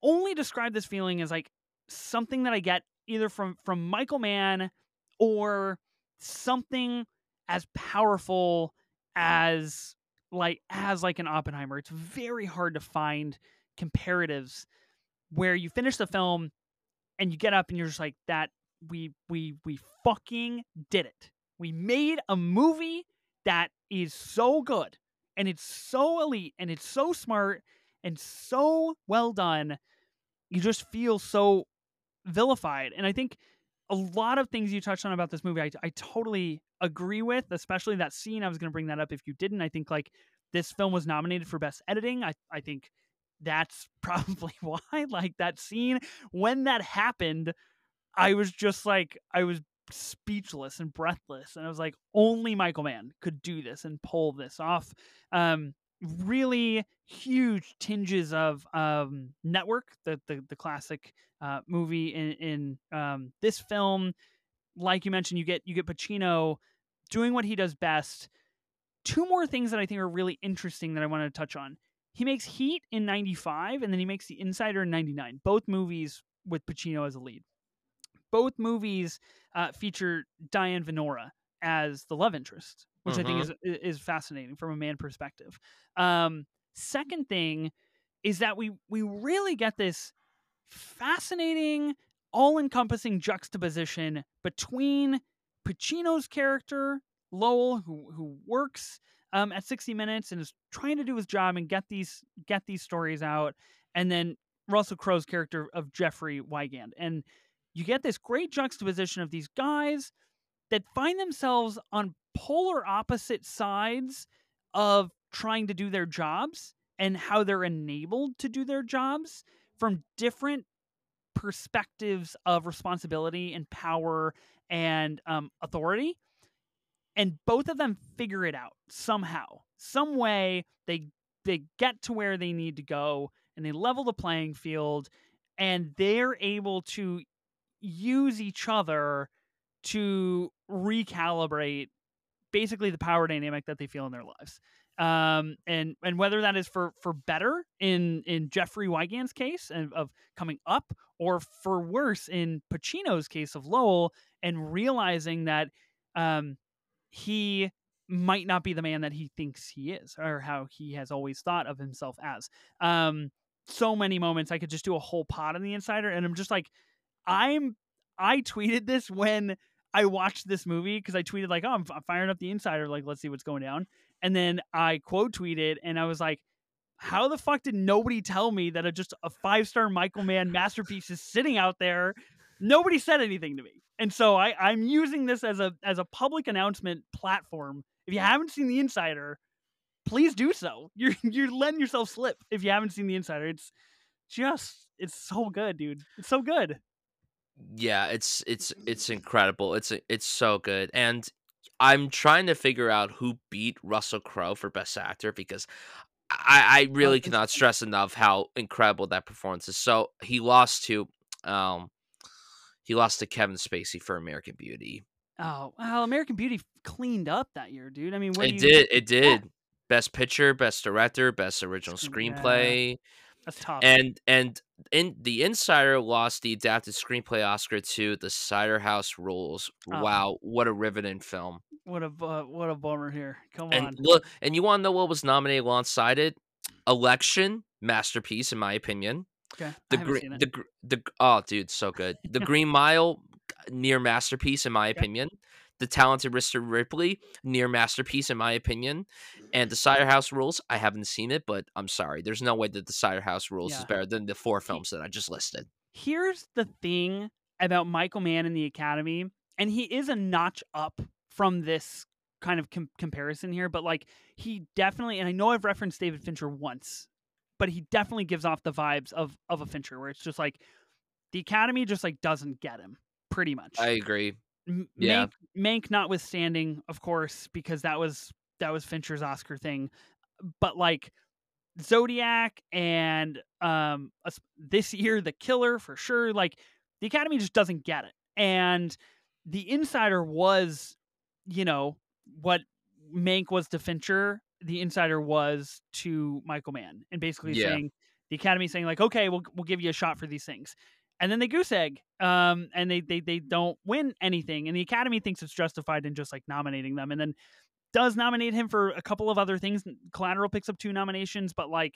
only describe this feeling as like something that I get either from from Michael Mann or something as powerful as like as like an Oppenheimer. It's very hard to find comparatives where you finish the film and you get up and you're just like that we we we fucking did it. We made a movie that is so good and it's so elite and it's so smart and so well done. You just feel so vilified. And I think a lot of things you touched on about this movie, I, I totally agree with, especially that scene. I was going to bring that up if you didn't. I think like this film was nominated for best editing. I, I think that's probably why. Like that scene, when that happened, I was just like, I was speechless and breathless. And I was like, only Michael Mann could do this and pull this off. Um, really huge tinges of um, Network, the the, the classic uh, movie in, in um, this film. Like you mentioned, you get you get Pacino doing what he does best. Two more things that I think are really interesting that I wanted to touch on. He makes Heat in 95 and then he makes The Insider in 99. Both movies with Pacino as a lead. Both movies uh, feature Diane Venora as the love interest, which mm-hmm. I think mm-hmm. is is fascinating from a man perspective. Um, second thing is that we we really get this fascinating, all-encompassing juxtaposition between Pacino's character Lowell, who who works um, at 60 Minutes and is trying to do his job and get these get these stories out, and then Russell Crowe's character of Jeffrey Wigand, and you get this great juxtaposition of these guys that find themselves on polar opposite sides of trying to do their jobs and how they're enabled to do their jobs from different perspectives of responsibility and power and um, authority. And both of them figure it out somehow. Some way they they get to where they need to go and they level the playing field and they're able to use each other to recalibrate basically the power dynamic that they feel in their lives. Um, and and whether that is for for better in in Jeffrey Wigand's case and of coming up, or for worse in Pacino's case of Lowell, and realizing that um, he might not be the man that he thinks he is, or how he has always thought of himself as. Um, so many moments I could just do a whole pot on the insider, and I'm just like, I'm I tweeted this when I watched this movie because I tweeted like, "Oh, I'm, firing up the Insider. Like, let's see what's going down." And then I quote tweeted, and I was like, "How the fuck did nobody tell me that a, just a five star Michael Mann masterpiece is sitting out there?" Nobody said anything to me, and so I, I'm using this as a as a public announcement platform. If you haven't seen the Insider, please do so. You're you're letting yourself slip if you haven't seen the Insider. It's just it's so good, dude. It's so good. Yeah, it's it's it's incredible. It's it's so good, and I'm trying to figure out who beat Russell Crowe for Best Actor because I, I Oh, really cannot stress enough how incredible that performance is. So he lost to um he lost to Kevin Spacey for American Beauty. Oh, well, American Beauty cleaned up that year, dude. I mean, what It you did, it yeah, did. Best Picture, Best Director, Best Original screen yeah, Screenplay, that's tough. and and in The Insider lost the adapted screenplay Oscar to The Cider House Rules. Oh, Wow, what a riveting film! what a bu what a bummer here. Come And on. look, and you want to know what was nominated alongside it? Election, masterpiece in my opinion. Okay, The green, the the oh, dude, so good. The Green Mile, near masterpiece in my Okay. opinion. The Talented Mr. Ripley, near masterpiece in my opinion. And The Cider House Rules, I haven't seen it, but I'm sorry. There's no way that The Cider House Rules is better than the four films that I just listed. here's the thing about Michael Mann in the Academy, and he is a notch up from this kind of com- comparison here, but like he definitely, and I know I've referenced David Fincher once, but he definitely gives off the vibes of of a Fincher, where it's just like the Academy just like doesn't get him, pretty much. I agree. M- Yeah. Mank, Mank notwithstanding, of course, because that was that was Fincher's Oscar thing, but like Zodiac and um this year The Killer for sure, like the Academy just doesn't get it, and the Insider was, you know, what Mank was to Fincher, the Insider was to Michael Mann, and basically Yeah. saying the Academy saying like, okay, we'll we'll give you a shot for these things. And then they goose egg um and they, they they don't win anything and the academy thinks it's justified in just like nominating them. And then does nominate him for a couple of other things. Collateral picks up two nominations but like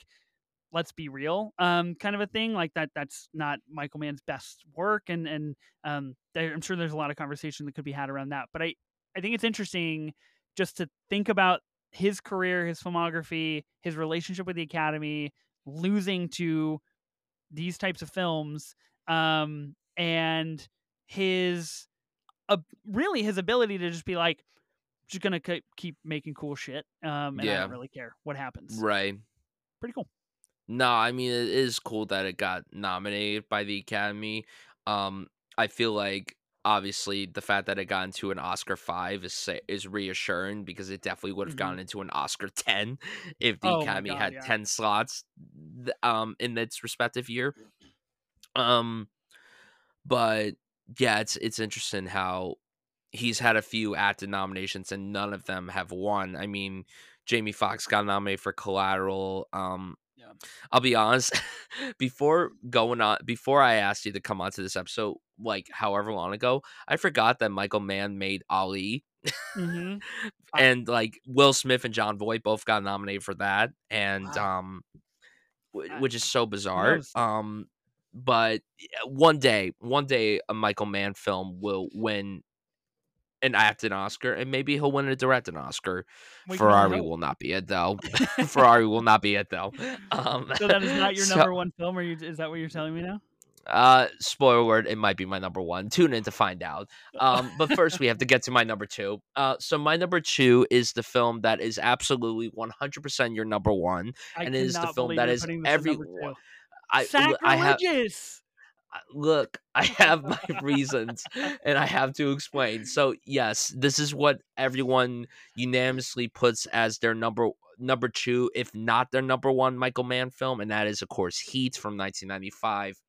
let's be real um kind of a thing like that that's not michael mann's best work and and um i'm sure there's a lot of conversation that could be had around that but i i think it's interesting just to think about his career his filmography his relationship with the academy losing to these types of films um and his uh, really his ability to just be like just gonna ke- keep making cool shit um and i don't really care what happens Right. pretty cool No, I mean it is cool that it got nominated by the Academy. Um, I feel like obviously the fact that it got into an Oscar five is is reassuring because it definitely would have Mhm. gotten into an Oscar ten if the Oh Academy God, had yeah. ten slots, um, in its respective year. Um, but yeah, it's it's interesting how he's had a few acting nominations and none of them have won. I mean, Jamie Foxx got nominated for Collateral. Um, Yeah. I'll be honest. before going on, before I asked you to come onto this episode, like however long ago, I forgot that Michael Mann made Ali, mm-hmm. And like Will Smith and Jon Voight both got nominated for that, and Wow. um, I- which is so bizarre. knows? Um, but one day, one day, a Michael Mann film will win an acting Oscar, and maybe he'll win a directing Oscar. We Ferrari will not be it though. Ferrari will not be it though. Um, so that is not your so- number one film or you, is that what you're telling me now Uh, spoiler alert, it might be my number one. Tune in to find out. Um, but first we have to get to my number two. Uh, so my number two is the film that is absolutely 100% your number one. I And it is the film that is putting this at number everyone- two. I, l- I have sacrilegious look, I have my reasons and I have to explain. So yes, this is what everyone unanimously puts as their number number two, if not their number one Michael Mann film, and that is of course Heat from 1995.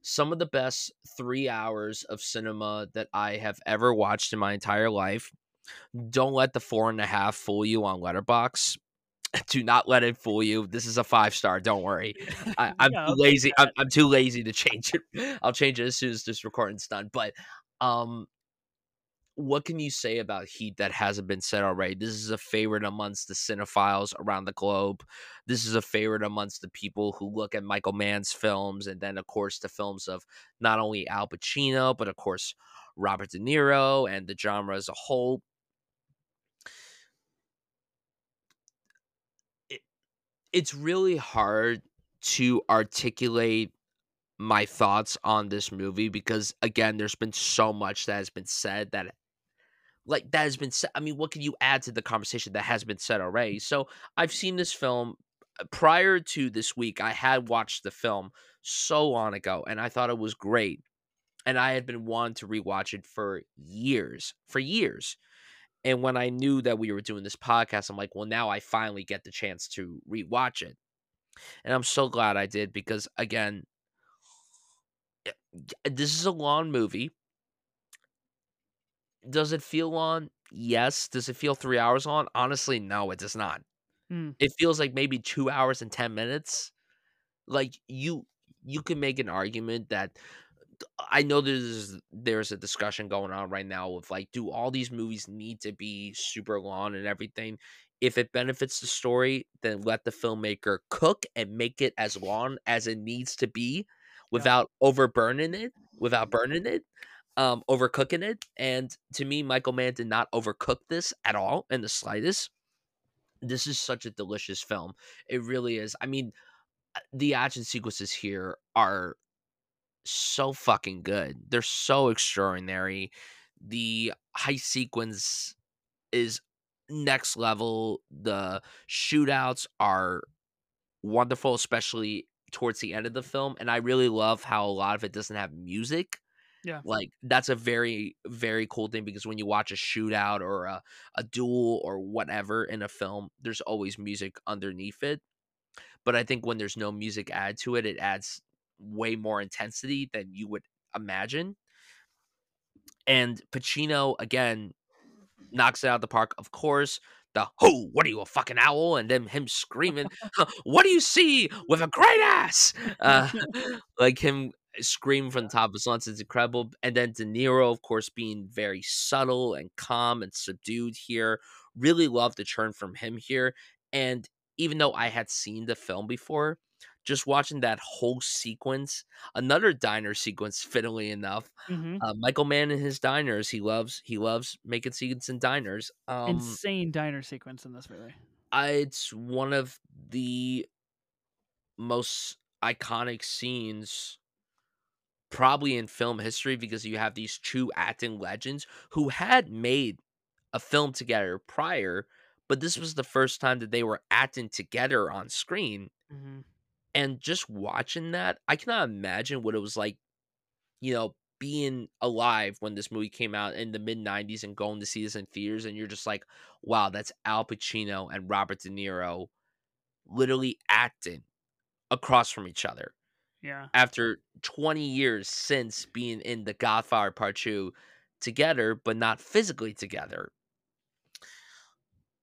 Some of the best three hours of cinema that I have ever watched in my entire life. Don't let the four and a half fool you on Letterboxd. Do not let it fool you. This is a five star. Don't worry. I, I'm Yeah, too lazy. I'm. I'm too lazy to change it. I'll change it as soon as this recording's done. But um, what can you say about Heat that hasn't been said already? This is a favorite amongst the cinephiles around the globe. This is a favorite amongst the people who look at Michael Mann's films, and then of course the films of not only Al Pacino but of course Robert De Niro and the genre as a whole. It's really hard to articulate my thoughts on this movie because again there's been so much that has been said that like that has been said i mean what can you add to the conversation that has been said already so i've seen this film uh, prior to this week, I had watched the film so long ago, and I thought it was great. And I had been wanting to rewatch it for years, for years. And when I knew that we were doing this podcast, I'm like, well, now I finally get the chance to rewatch it. And I'm so glad I did because, again, eh, this is a long movie. Does it feel long? Yes. Does it feel three hours long? Honestly, no, it does not. Hmm. It feels like maybe two hours and 10 minutes. Like, you you can make an argument that I know there's there's a discussion going on right now of like, do all these movies need to be super long and everything? If it benefits the story, then let the filmmaker cook and make it as long as it needs to be without overburning it, without burning it, um, overcooking it. And to me, Michael Mann did not overcook this at all in the slightest. This is such a delicious film. It really is. I mean, uh, the action sequences here are so fucking good. They're so extraordinary. The heist sequence is next level. The shootouts are wonderful, especially towards the end of the film. And I really love how a lot of it doesn't have music. Yeah. Like that's a very, very cool thing because when you watch a shootout or a, a duel or whatever in a film, there's always music underneath it. But I think when there's no music added to it, it adds way more intensity than you would imagine. And Pacino again knocks it out of the park. Of course, the "Who? What are you a fucking owl?" and then him screaming, "What do you see with a great ass?" Uh, like him screaming from the top of his lungs is incredible. And then De Niro, of course, being very subtle and calm and subdued here. Really love the turn from him here. And even though I had seen the film before, just watching that whole sequence, another diner sequence, fiddly enough. Mhm. Uh, Michael Mann and his diners, he loves he loves making scenes in diners. Um, Insane diner sequence in this movie. I, it's one of the most iconic scenes probably in film history because you have these two acting legends who had made a film together prior, but this was the first time that they were acting together on screen. Mhm. And just watching that, I cannot imagine what it was like, you know, being alive when this movie came out in the mid 90s and going to see this in theaters. And you're just like, wow, that's Al Pacino and Robert De Niro literally acting across from each other Yeah. after 20 years since being in The Godfather Part 2 together, but not physically together.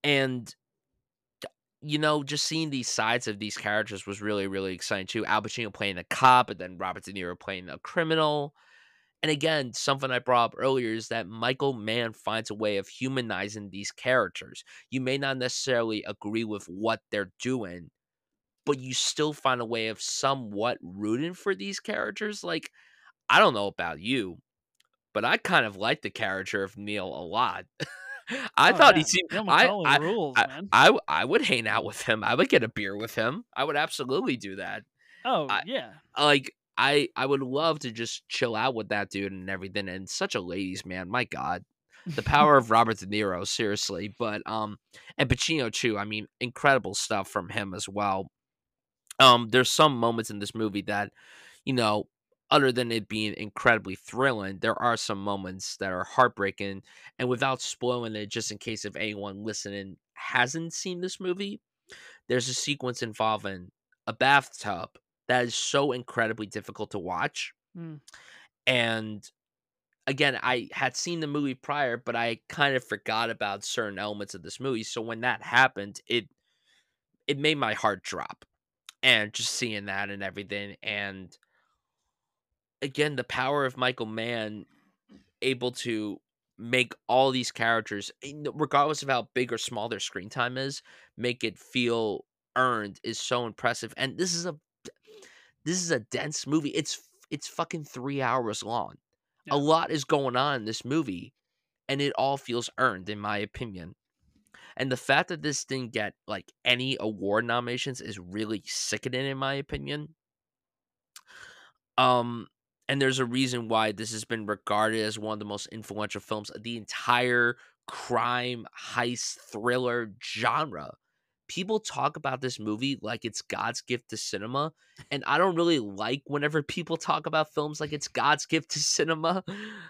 And you know, just seeing these sides of these characters was really, really exciting too. Al Pacino playing a cop, and then Robert De Niro playing a criminal. And again, something I brought up earlier is that Michael Mann finds a way of humanizing these characters. You may not necessarily agree with what they're doing, but you still find a way of somewhat rooting for these characters. Like, I don't know about you, but I kind of like the character of Neil a lot. I Oh, thought he seemed I, I, rules, I, man. I I would hang out with him. I would get a beer with him. I would absolutely do that. oh, I- yeah. Like I I would love to just chill out with that dude and everything. And such a ladies man. My God, the power of Robert De Niro, seriously. But um, and Pacino too. I mean, incredible stuff from him as well. Um, there's some moments in this movie that, you know, other than it being incredibly thrilling, there are some moments that are heartbreaking. And without spoiling it, just in case if anyone listening hasn't seen this movie, there's a sequence involving a bathtub that is so incredibly difficult to watch. Mm. And again, I had seen the movie prior, but I kind of forgot about certain elements of this movie. So when that happened, it it made my heart drop. And just seeing that and everything and again the power of Michael Mann able to make all these characters regardless of how big or small their screen time is make it feel earned is so impressive. And this is a this is a dense movie. It's it's fucking 3 hours long. Yeah. a lot is going on in this movie and it all feels earned in my opinion. And the fact that this didn't get like any award nominations is really sickening in my opinion. Um, and there's a reason why this has been regarded as one of the most influential films of the entire crime heist thriller genre people talk about this movie like it's God's gift to cinema, and I don't really like whenever people talk about films like it's God's gift to cinema.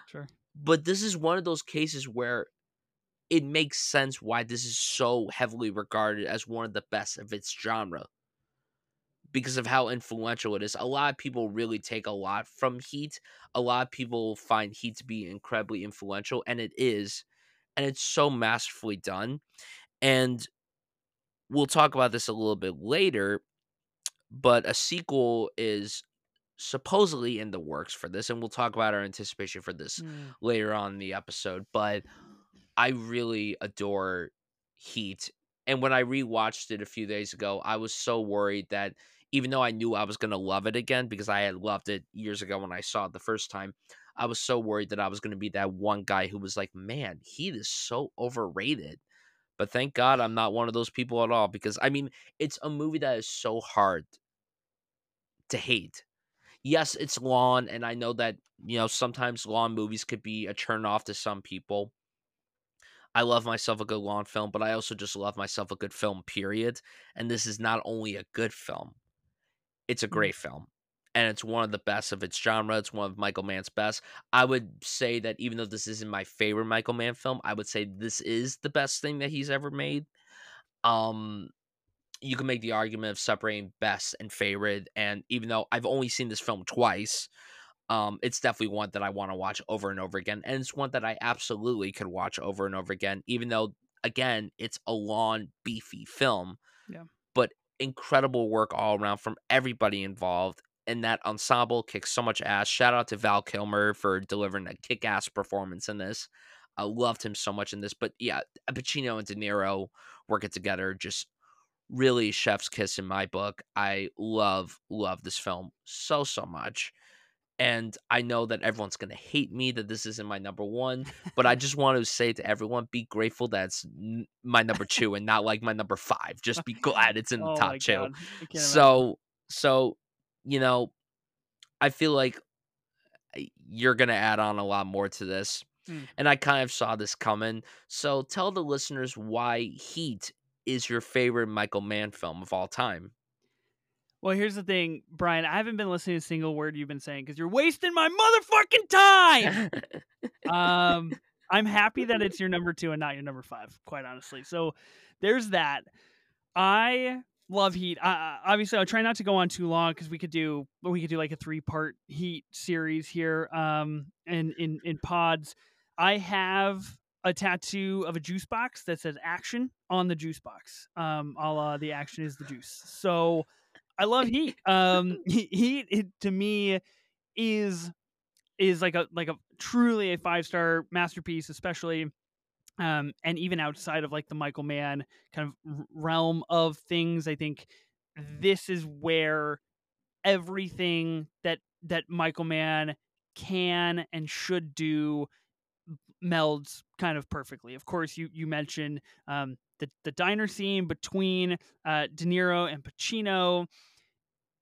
Sure. But this is one of those cases where it makes sense why this is so heavily regarded as one of the best of its genre because of how influential it is. A lot of people really take a lot from Heat. A lot of people find Heat to be incredibly influential, and it is. And it's so masterfully done. And we'll talk about this a little bit later, but a sequel is supposedly in the works for this, and we'll talk about our anticipation for this Mm. later on in the episode. But I really adore Heat. And when I rewatched it a few days ago, I was so worried that even though I knew I was going to love it again because I had loved it years ago when I saw it the first time, I was so worried that I was going to be that one guy who was like, man, he is so overrated. But thank God I'm not one of those people at all because I mean, it's a movie that is so hard to hate. Yes, it's long, and I know that, you know, sometimes long movies could be a turn off to some people. I love myself a good long film, but I also just love myself a good film, period. And this is not only a good film, it's a Mm. great film. And it's one of the best of its genre. It's one of Michael Mann's best. I would say that even though this isn't my favorite Michael Mann film, I would say this is the best thing that he's ever made. Um, you can make the argument of separating best and favorite. And even though I've only seen this film twice, um, it's definitely one that I want to watch over and over again. And it's one that I absolutely could watch over and over again, even though, again, it's a long, beefy film. Yeah. Incredible work all around from everybody involved. And that ensemble kicks so much ass. Shout out to Val Kilmer for delivering a kick ass performance in this. I loved him so much in this. But yeah, Pacino and De Niro working together just really chef's kiss in my book. I love, love this film so, so much. And I know that everyone's going to hate me that this isn't my number one, but I just want to say to everyone be grateful that it's n- my number two and not like my number five. Just be glad it's in the oh top two. Imagine. So, so, you know, I feel like uh, you're going to add on a lot more to this. Mm. And I kind of saw this coming. So tell the listeners why Heat is your favorite Michael Mann film of all time. Well, here's the thing, Bryan. I haven't been listening to a single word you've been saying because you're wasting my motherfucking time. um, I'm happy that it's your number two and not your number five, quite honestly. So there's that. I love Heat. Uh, obviously, I'll try not to go on too long because we could do we could do like a three part Heat series here. Um, and in in pods, I have a tattoo of a juice box that says "action" on the juice box. Um, a la the action is the juice. So I love Heat. Um, Heat it, to me is is like a like a truly a five star masterpiece, especially um, and even outside of like the Michael Mann kind of realm of things. I think this is where everything that that Michael Mann can and should do melds kind of perfectly. Of course, you you mentioned um, the the diner scene between uh, De Niro and Pacino,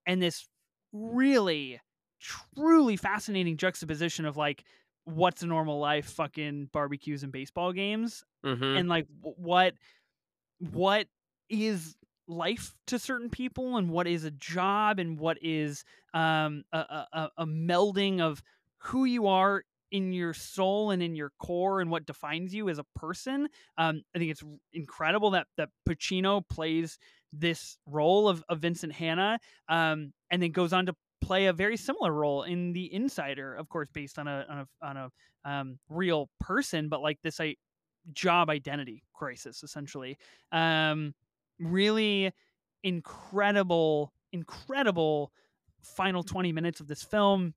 and this really truly fascinating juxtaposition of like what's a normal life fucking barbecues and baseball games hmm and like what what is life to certain people and what is a job and what is um a, a- a melding of who you are in your soul and in your core and what defines you as a person um i think it's incredible that that pacino plays this role of, of vincent hanna um and then goes on to play a very similar role in the insider of course based on a on a, on a um, real person but like this i job identity crisis essentially. Um really incredible incredible final 20 minutes of this film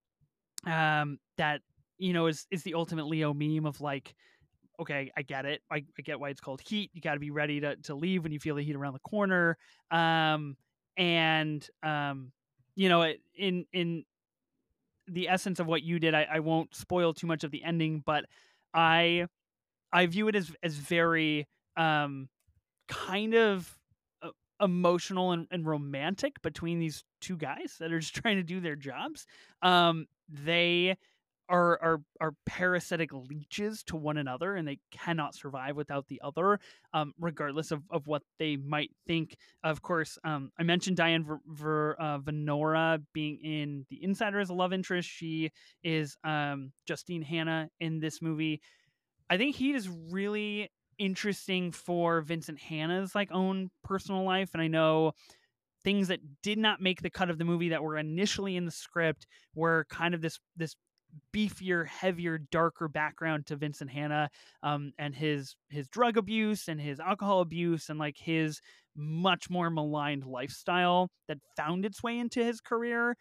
um that you know is is the ultimate leo meme of like okay i get it i, I get why it's called heat you got to be ready to, to leave when you feel the heat around the corner um and um you know in in the essence of what you did I, I won't spoil too much of the ending but i I view it as as very um, kind of uh, emotional and, and romantic between these two guys that are just trying to do their jobs. Um, they are are are parasitic leeches to one another and they cannot survive without the other um, regardless of, of what they might think. Of course um, i mentioned diane Ver, uh, venora being in the insider as a love interest. She is um, justine hanna in this movie. I think he is really interesting for vincent hanna's like own personal life and i know things that did not make the cut of the movie that were initially in the script were kind of this this beefier, heavier, darker background to Vincent Hanna um, and his his drug abuse and his alcohol abuse and like his much more maligned lifestyle that found its way into his career.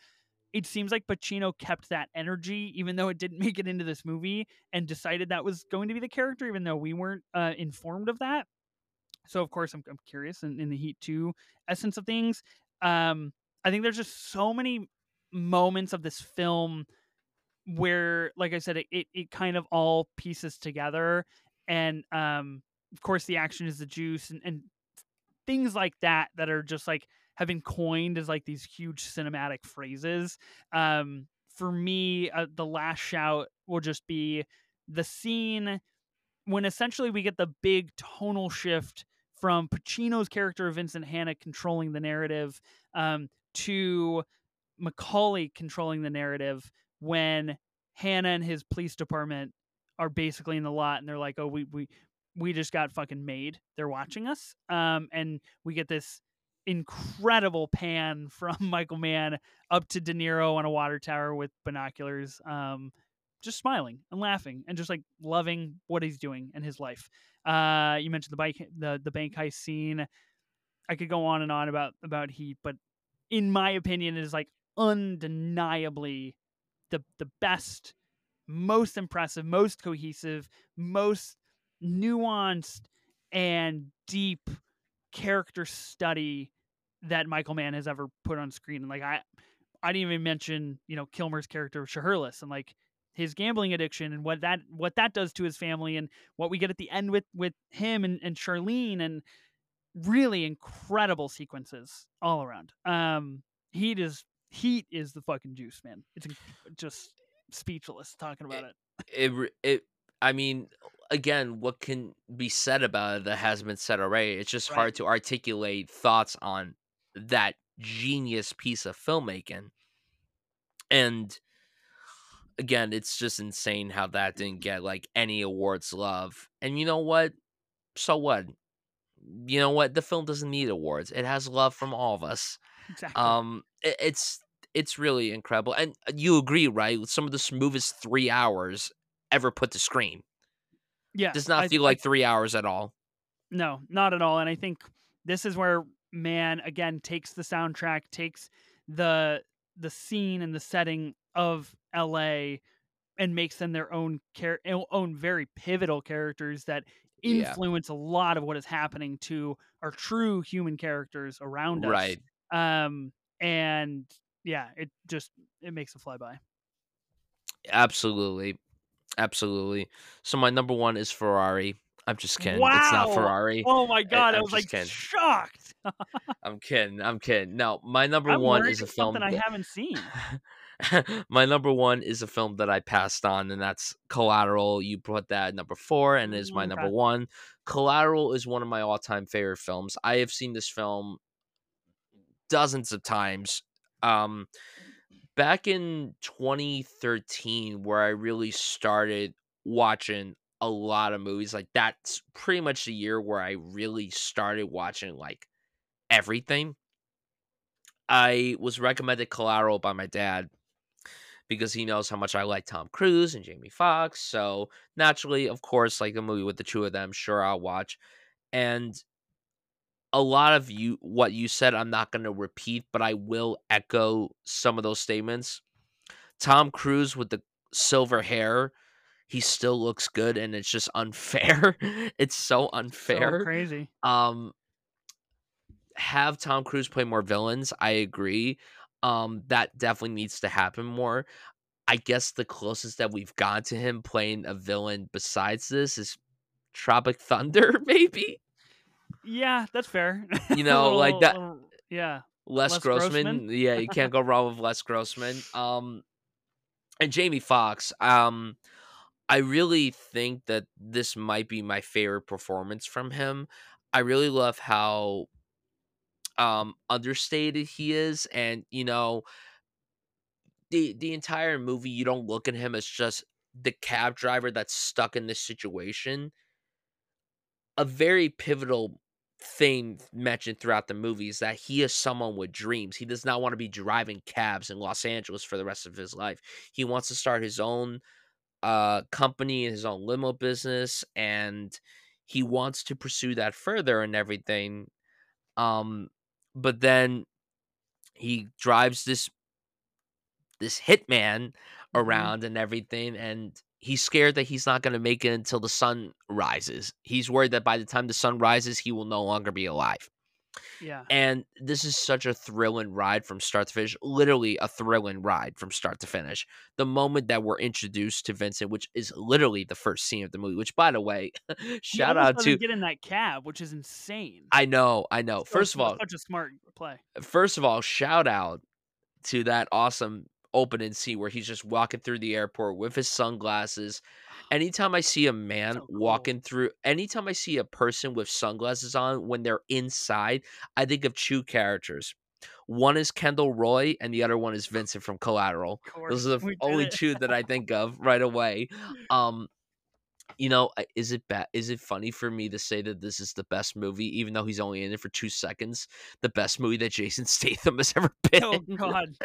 It seems like Pacino kept that energy, even though it didn't make it into this movie, and decided that was going to be the character, even though we weren't uh, informed of that. So, of course, I'm, I'm curious in, in the Heat 2 essence of things. Um, I think there's just so many moments of this film where like i said it, it, it kind of all pieces together and um of course the action is the juice and, and things like that that are just like have been coined as like these huge cinematic phrases um for me uh, the last shout will just be the scene when essentially we get the big tonal shift from Pacino's character Vincent Hanna controlling the narrative um, to McCauley controlling the narrative when Hanna and his police department are basically in the lot and they're like, "Oh, we we we just got fucking made. They're watching us." Um and we get this incredible pan from Michael Mann up to De Niro on a water tower with binoculars um just smiling and laughing and just like loving what he's doing in his life. Uh you mentioned the bike the the bank heist scene. I could go on and on about about Heat, but in my opinion it is like undeniably the the best, most impressive, most cohesive, most nuanced and deep character study that Michael Mann has ever put on screen. And like I I didn't even mention, you know, Kilmer's character Shiherlis and like his gambling addiction and what that what that does to his family and what we get at the end with with him and, and Charlene and really incredible sequences all around. Um he is heat is the fucking juice, man. It's just speechless talking about it. It, it, it I mean, again, what can be said about it that has been said already? It's just right. hard to articulate thoughts on that genius piece of filmmaking. And again, it's just insane how that didn't get like any awards love. And you know what? So what? You know what? The film doesn't need awards. It has love from all of us. Exactly. Um, it, it's it's really incredible, and uh, you agree, right? With some of the smoothest three hours ever put to screen. Yeah, does not I, feel like I, three hours at all. No, not at all. And I think this is where Mann again takes the soundtrack, takes the the scene and the setting of L.A. and makes them their own char- own very pivotal characters that influence yeah. a lot of what is happening to our true human characters around us. Right. Um, and yeah, it just it makes a flyby. Absolutely, absolutely. So my number one is Ferrari. I'm just kidding. Wow. It's not Ferrari. Oh my god, I, I was like kidding. shocked. I'm kidding. I'm kidding. No, my number I'm one is a film that I haven't seen. my number one is a film that I passed on, and that's Collateral. You put that number four, and is my mm, okay. number one. Collateral is one of my all-time favorite films. I have seen this film dozens of times. Um, back in 2013, where I really started watching a lot of movies, like that's pretty much the year where I really started watching like everything. I was recommended Collateral by my dad because he knows how much I like Tom Cruise and Jamie Foxx. So naturally, of course, like a movie with the two of them, sure I'll watch. And a lot of you what you said I'm not going to repeat, but I will echo some of those statements. Tom Cruise with the silver hair, he still looks good and it's just unfair. it's so unfair. So crazy. Um have Tom Cruise play more villains. I agree. Um that definitely needs to happen more. I guess the closest that we've got to him playing a villain besides this is Tropic Thunder, maybe. Yeah, that's fair. You know, little, like that. Little, yeah. Les, Les Grossman. Grossman. yeah, you can't go wrong with Les Grossman. Um, and Jamie Foxx, um, I really think that this might be my favorite performance from him. I really love how um understated he is and you know the the entire movie you don't look at him as just the cab driver that's stuck in this situation a very pivotal thing mentioned throughout the movie is that he is someone with dreams. He does not want to be driving cabs in Los Angeles for the rest of his life. He wants to start his own uh company and his own limo business and he wants to pursue that further and everything. Um but then he drives this this hitman Mhm. around and everything and he's scared that he's not going to make it until the sun rises. He's worried that by the time the sun rises he will no longer be alive. Yeah. And this is such a thrilling ride from start to finish, literally a thrilling ride from start to finish. The moment that we're introduced to Vincent, which is literally the first scene of the movie, which by the way, shout out to get in that cab, which is insane. I know, I know. So First of all, such a smart play. first of all, shout out to that awesome opening scene where he's just walking through the airport with his sunglasses. Anytime I see a man So cool. walking through, anytime I see a person with sunglasses on when they're inside, I think of two characters. One is Kendall Roy, and the other one is Vincent from Collateral. Those are the only it. two that I think of right away. Um, you know, is it bad? Is it funny for me to say that this is the best movie, even though he's only in it for two seconds? The best movie that Jason Statham has ever been. Oh God,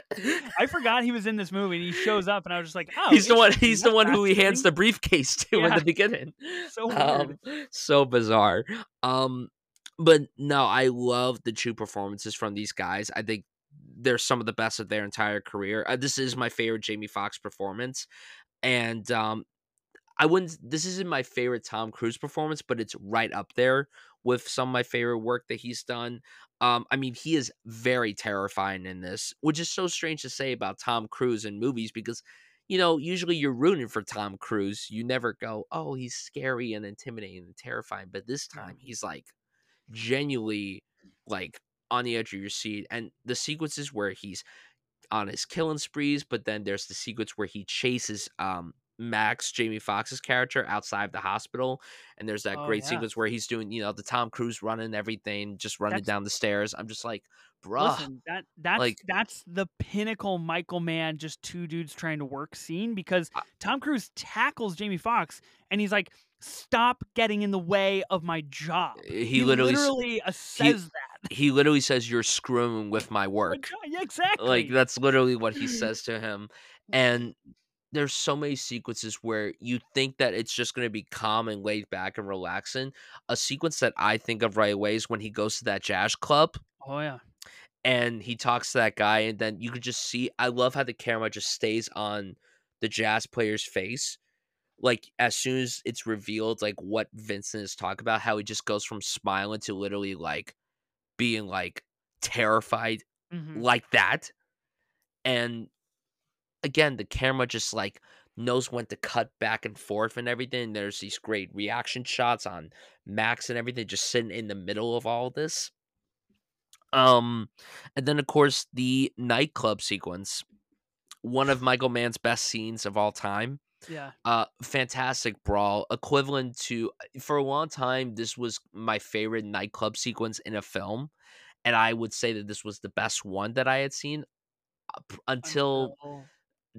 I forgot he was in this movie, and he shows up, and I was just like, "Oh, he's the one. He's the one who he hands the briefcase to in the beginning. So weird. Um, so bizarre. Um, but no, I love the two performances from these guys. I think they're some of the best of their entire career. Uh, this is my favorite Jamie Foxx performance, and um, I wouldn't. This isn't my favorite Tom Cruise performance, but it's right up there with some of my favorite work that he's done. Um, I mean, he is very terrifying in this, which is so strange to say about Tom Cruise in movies because, you know, usually you're rooting for Tom Cruise. You never go, oh, he's scary and intimidating and terrifying. But this time, he's like genuinely like on the edge of your seat. And the sequences where he's on his killing sprees, but then there's the sequence where he chases um Max, Jamie Foxx's character, outside the hospital, and there's that Oh, great yeah. sequence where he's doing, you know, the Tom Cruise running everything, just running That's- down the stairs. I'm just like, bruh, Listen, that that's like- that's the pinnacle Michael Mann just two dudes trying to work scene because I- Tom Cruise tackles Jamie Foxx and he's like, "Stop getting in the way of my job." he, literally, literally uh, says that. he literally says, "You're screwing with my My work." Yeah, exactly. Like that's literally what he says to him, and there's so many sequences where you think that it's just going to be calm and laid back and relaxing. A sequence that I think of right away is when he goes to that jazz club oh yeah. and he talks to that guy and then you could just see I love how the camera just stays on the jazz player's face. Like as soon as it's revealed like what Vincent is talking about, how he just goes from smiling to literally like being like terrified Mhm. like that. And again, the camera just like knows when to cut back and forth and everything. There's these great reaction shots on Max and everything just sitting in the middle of all this. Um and then of course the nightclub sequence. One of Michael Mann's best scenes of all time. Yeah. Uh fantastic brawl equivalent to for a long time this was my favorite nightclub sequence in a film and I would say that this was the best one that I had seen up until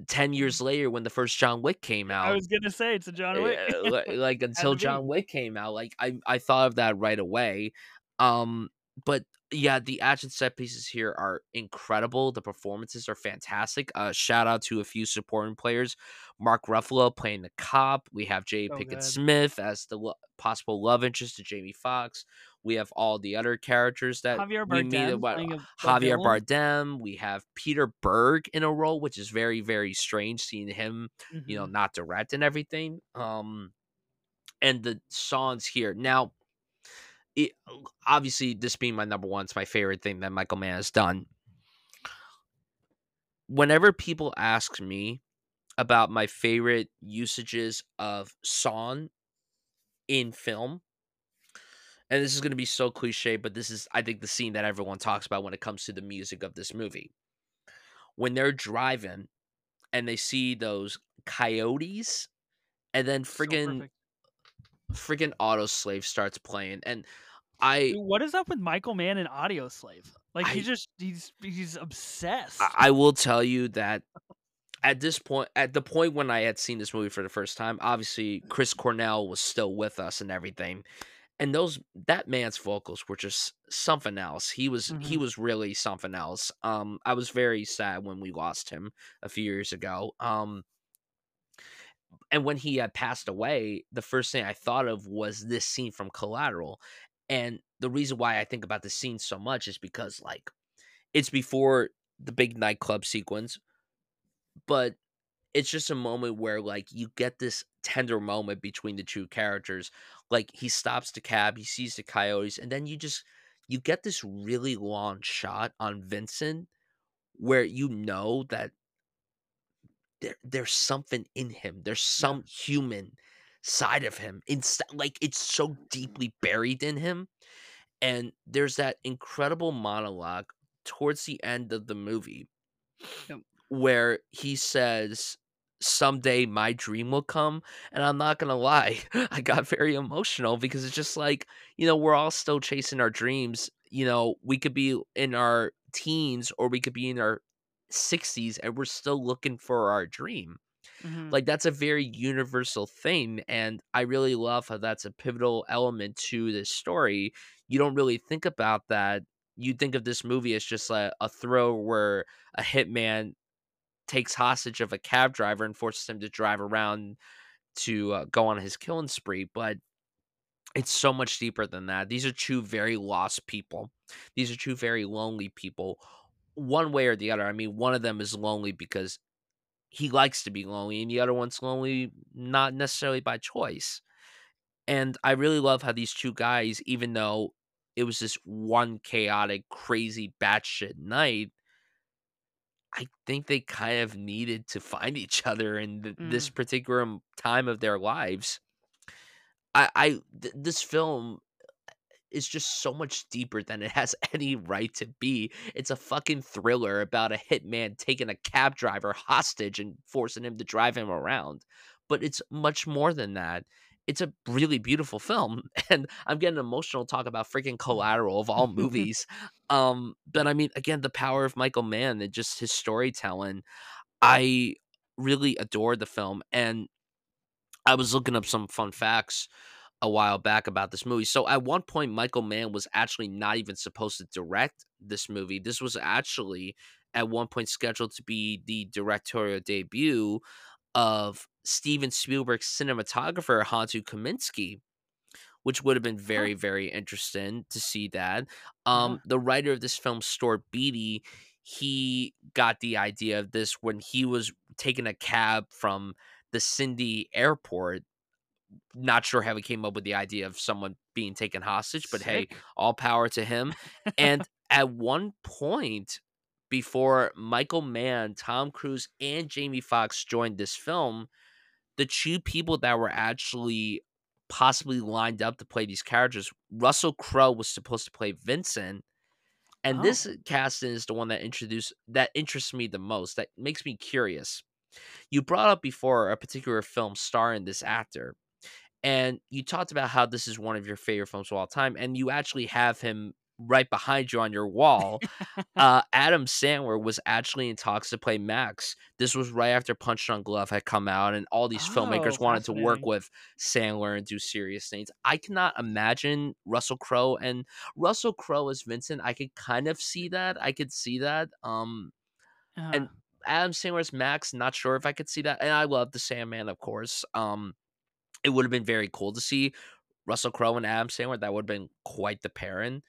10 years later when the first John Wick came out. I was gonna say it's a John Wick. Uh, li- like until. John Wick came out, like I I thought of that right away. Um, but yeah, the action set pieces here are incredible. The performances are fantastic. Uh, shout out to a few supporting players: Mark Ruffalo playing the cop. We have Jada Pinkett. Smith as the lo- possible love interest to Jamie Foxx. We have all the other characters that Javier we meet. Bardem what- playing a- a Javier. Bardem. We have Peter Berg in a role, which is very very strange seeing him you know Mhm. not direct and everything um and the songs here now it, obviously this being my number one it's my favorite thing that michael mann has done whenever people ask me about my favorite usages of song in film and this is going to be so cliche but this is i think the scene that everyone talks about when it comes to the music of this movie when they're driving and they see those coyotes, and then So friggin' perfect. friggin' Audioslave starts playing, and I Dude, what is up with Michael Mann and Audioslave? Like he just he's he's obsessed. I I will tell you that at this point, at the point when I had seen this movie for the first time, obviously Chris Cornell was still with us and everything, and those that man's vocals were just something else. He was he Mhm. was really something else. Um, I was very sad when we lost him a few years ago. Um, and when he had passed away, the first thing I thought of was this scene from Collateral. And the reason why I think about this scene so much is because like it's before the big nightclub sequence, but it's just a moment where like you get this tender moment between the two characters. Like he stops the cab, he sees the coyotes, and then you just you get this really long shot on Vincent where you know that there there's something in him. There's some human side of him. Inst- like it's so deeply buried in him. And there's that incredible monologue towards the end of the movie Yep. where he says, Someday my dream will come. And I'm not going to lie, I got very emotional because it's just like, you know, we're all still chasing our dreams. You know, we could be in our teens or we could be in our 60s and we're still looking for our dream. Mhm. Like that's a very universal thing. And I really love how that's a pivotal element to this story. You don't really think about that. You think of this movie as just like a throw where a hitman takes hostage of a cab driver and forces him to drive around to uh, go on his killing spree. But it's so much deeper than that. These are two very lost people. These are two very lonely people, one way or the other. I mean, one of them is lonely because he likes to be lonely, and the other one's lonely not necessarily by choice. And I really love how these two guys, even though it was this one chaotic, crazy, batshit night, I think they kind of needed to find each other in th- this Mm. particular time of their lives. I, I th- this film is just so much deeper than it has any right to be. It's a fucking thriller about a hitman taking a cab driver hostage and forcing him to drive him around. But it's much more than that. It's a really beautiful film, and I'm getting emotional talk about freaking Collateral of all movies. um, but I mean, again, the power of Michael Mann and just his storytelling. I really adored the film, and I was looking up some fun facts a while back about this movie. So at one point, Michael Mann was actually not even supposed to direct this movie. This was actually at one point scheduled to be the directorial debut of Steven Spielberg's cinematographer Janusz Kamiński, which would have been very, very interesting to see that. Um, the writer of this film, Stuart Beattie, he got the idea of this when he was taking a cab from the Sydney airport. Not sure how he came up with the idea of someone being taken hostage, but hey, all power to him. And at one point, before Michael Mann, Tom Cruise, and Jamie Foxx joined this film, the two people that were actually possibly lined up to play these characters, Russell Crowe was supposed to play Vincent. And Oh. this casting is the one that introduced that interests me the most. That makes me curious. You brought up before a particular film starring this actor, and you talked about how this is one of your favorite films of all time, and you actually have him right behind you on your wall. uh, Adam Sandler was actually in talks to play Max. This was right after Punch-Drunk Love had come out, and all these filmmakers Oh, wanted to work with Sandler and do serious things. I cannot imagine Russell Crowe and Russell Crowe as Vincent. I could kind of see that. I could see that. Um, and Uh, Adam Sandler's Max, not sure if I could see that. And I love the Sandman, of course. Um, it would have been very cool to see Russell Crowe and Adam Sandler. That would have been quite the pairing.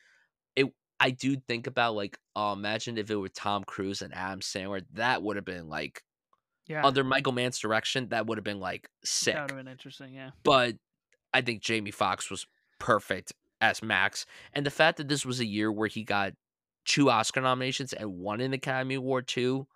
I do think about like, oh, imagine if it were Tom Cruise and Adam Sandler. That would have been like yeah, under Michael Mann's direction. That would have been like sick. that would have been interesting. Yeah. But I think Jamie Foxx was perfect as Max, and the fact that this was a year where he got two Oscar nominations and one an Academy Award too.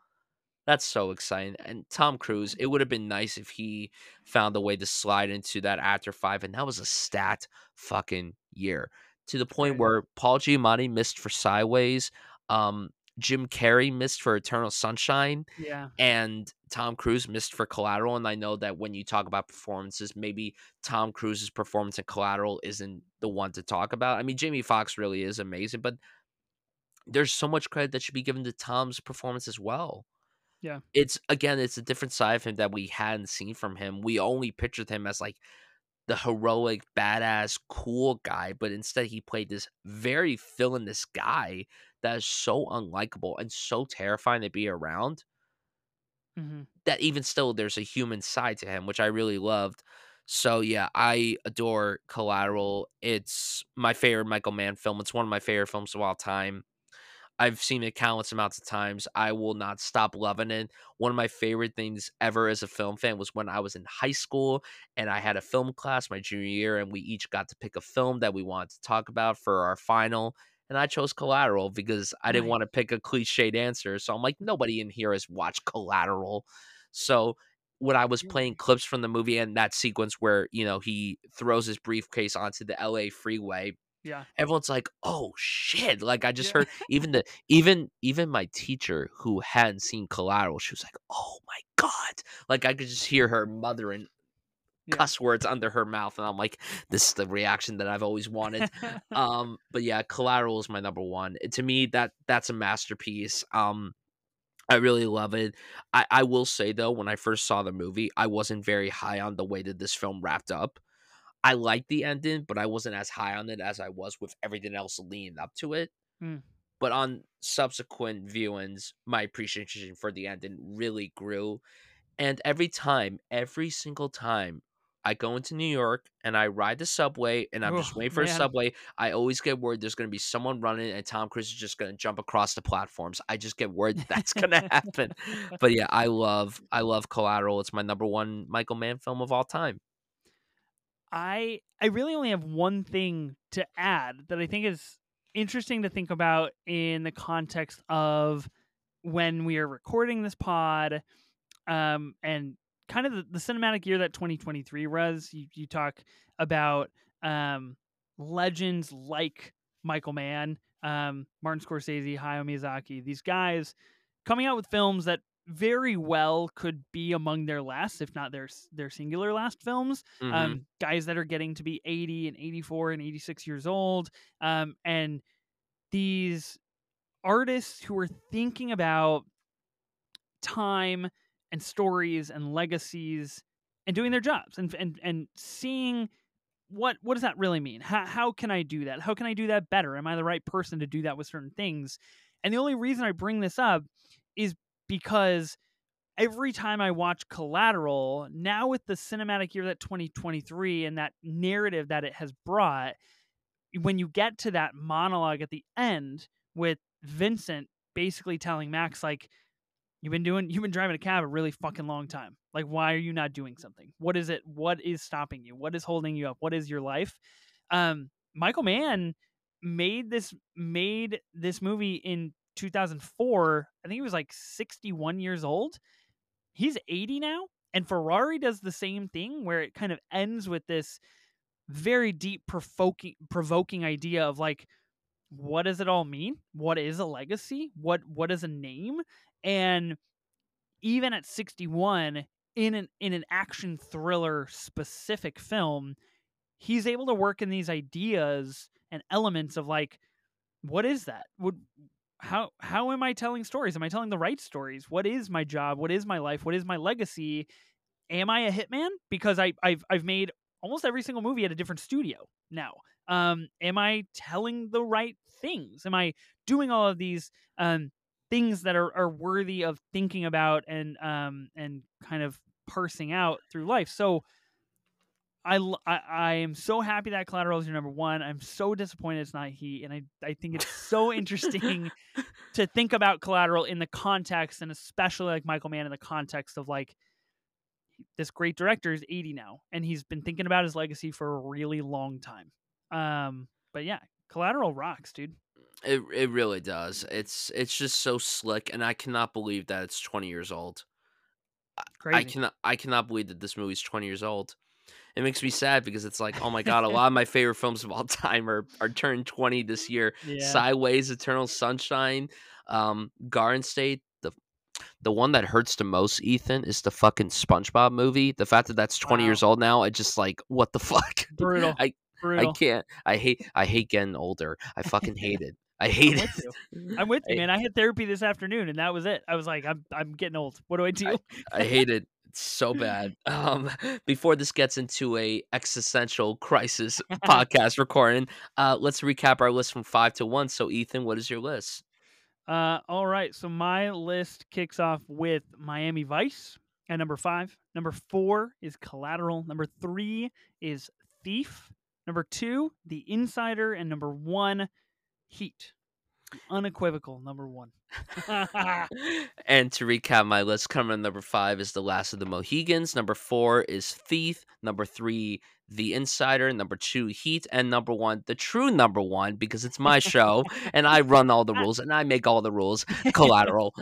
That's so exciting. And Tom Cruise, it would have been nice if he found a way to slide into that after five, and that was a stat fucking year. To the point where Paul Giamatti missed for Sideways. Um, Jim Carrey missed for Eternal Sunshine Yeah. and Tom Cruise missed for Collateral. And I know that when you talk about performances, maybe Tom Cruise's performance in Collateral isn't the one to talk about. I mean, Jamie Foxx really is amazing, but there's so much credit that should be given to Tom's performance as well. Yeah. It's again, it's a different side of him that we hadn't seen from him. We only pictured him as like the heroic, badass, cool guy, but instead he played this very villainous guy that is so unlikable and so terrifying to be around hmm that even still there's a human side to him, which I really loved. So yeah, I adore Collateral. It's my favorite Michael Mann film. It's one of my favorite films of all time. I've seen it countless amounts of times. I will not stop loving it. One of my favorite things ever as a film fan was when I was in high school and I had a film class my junior year, and we each got to pick a film that we wanted to talk about for our final. And I chose Collateral because I didn't Nice. want to pick a cliched answer. So I'm like, nobody in here has watched Collateral. So when I was playing mm. clips from the movie and that sequence where, you know, he throws his briefcase onto the LA freeway, Yeah. everyone's like, "Oh shit!" Like I just Yeah. heard even the even even my teacher who hadn't seen Collateral, she was like, "Oh my god!" Like I could just hear her mothering Yeah. cuss words under her mouth, and I'm like, "This is the reaction that I've always wanted." um, but yeah, Collateral is my number one. To me, that that's a masterpiece. Um, I really love it. I, I will say though, when I first saw the movie, I wasn't very high on the way that this film wrapped up. I liked the ending, but I wasn't as high on it as I was with everything else leading up to it. Mm. But on subsequent viewings, my appreciation for the ending really grew. And every time, every single time I go into New York and I ride the subway and I'm just Oh, waiting for a subway, I always get worried there's going to be someone running and Tom Cruise is just going to jump across the platforms. I just get word that's going to happen. But yeah, I love I love Collateral. It's my number one Michael Mann film of all time. I I really only have one thing to add that I think is interesting to think about in the context of when we are recording this pod um and kind of the, the cinematic year that 2023 was. You, you talk about um legends like Michael Mann um Martin Scorsese Hayao Miyazaki these guys coming out with films that very well could be among their last if not their their singular last films Mhm. um, guys that are getting to be 80 and 84 and 86 years old um, and these artists who are thinking about time and stories and legacies and doing their jobs and and and seeing what what does that really mean? How, how can i do that? How can i do that better? Am i the right person to do that with certain things? And the only reason i bring this up is because every time I watch Collateral, now with the cinematic year that 2023 and that narrative that it has brought, when you get to that monologue at the end with Vincent basically telling Max like you've been doing you've been driving a cab a really fucking long time. Like why are you not doing something? What is it? What is stopping you? What is holding you up? What is your life? Um Michael Mann made this made this movie in 2004. I think he was like 61 years old. He's 80 now, and Ferrari does the same thing where it kind of ends with this very deep provoking provoking idea of like what does it all mean? What is a legacy? What what is a name? And even at 61 in an in an action thriller specific film, he's able to work in these ideas and elements of like what is that? Would how how am I telling stories? Am I telling the right stories? What is my job? What is my life? What is my legacy? Am I a hitman? Because I I've I've made almost every single movie at a different studio now. Um, am I telling the right things? Am I doing all of these um things that are, are worthy of thinking about and um and kind of parsing out through life? So I, I I am so happy that Collateral is your number one. I'm so disappointed it's not Heat, and I I think it's so interesting to think about Collateral in the context, and especially like Michael Mann in the context of like this great director is 80 now, and he's been thinking about his legacy for a really long time. Um, but yeah, Collateral rocks, dude. It it really does. It's it's just so slick, and I cannot believe that it's twenty years old. Crazy. I cannot I cannot believe that this movie's twenty years old. It makes me sad because it's like, oh my god, a lot of my favorite films of all time are are turned twenty this year. Yeah. Sideways, Eternal Sunshine, um, Garden State. The the one that hurts the most, Ethan, is the fucking SpongeBob movie. The fact that that's twenty Wow. years old now, I just like, what the fuck? Brutal. I Brutal. I can't. I hate. I hate getting older. I fucking hate it. I hate I'm it. you. I'm with you, man. I had therapy this afternoon, and that was it. I was like, I'm I'm getting old. What do I do? I hate it so bad. Um, before this gets into a existential crisis podcast recording, uh, let's recap our list from five to one. So, Ethan, what is your list? Uh, all right. So my list kicks off with Miami Vice at number five. Number four is Collateral. Number three is Thief. Number two, The Insider, and number one, Heat. Unequivocal number one. and to recap my list, coming in number five is The Last of the Mohicans. Number four is Thief. Number three, The Insider. Number two, Heat. And number one, the true number one, because it's my show and I run all the rules and I make all the rules. Collateral.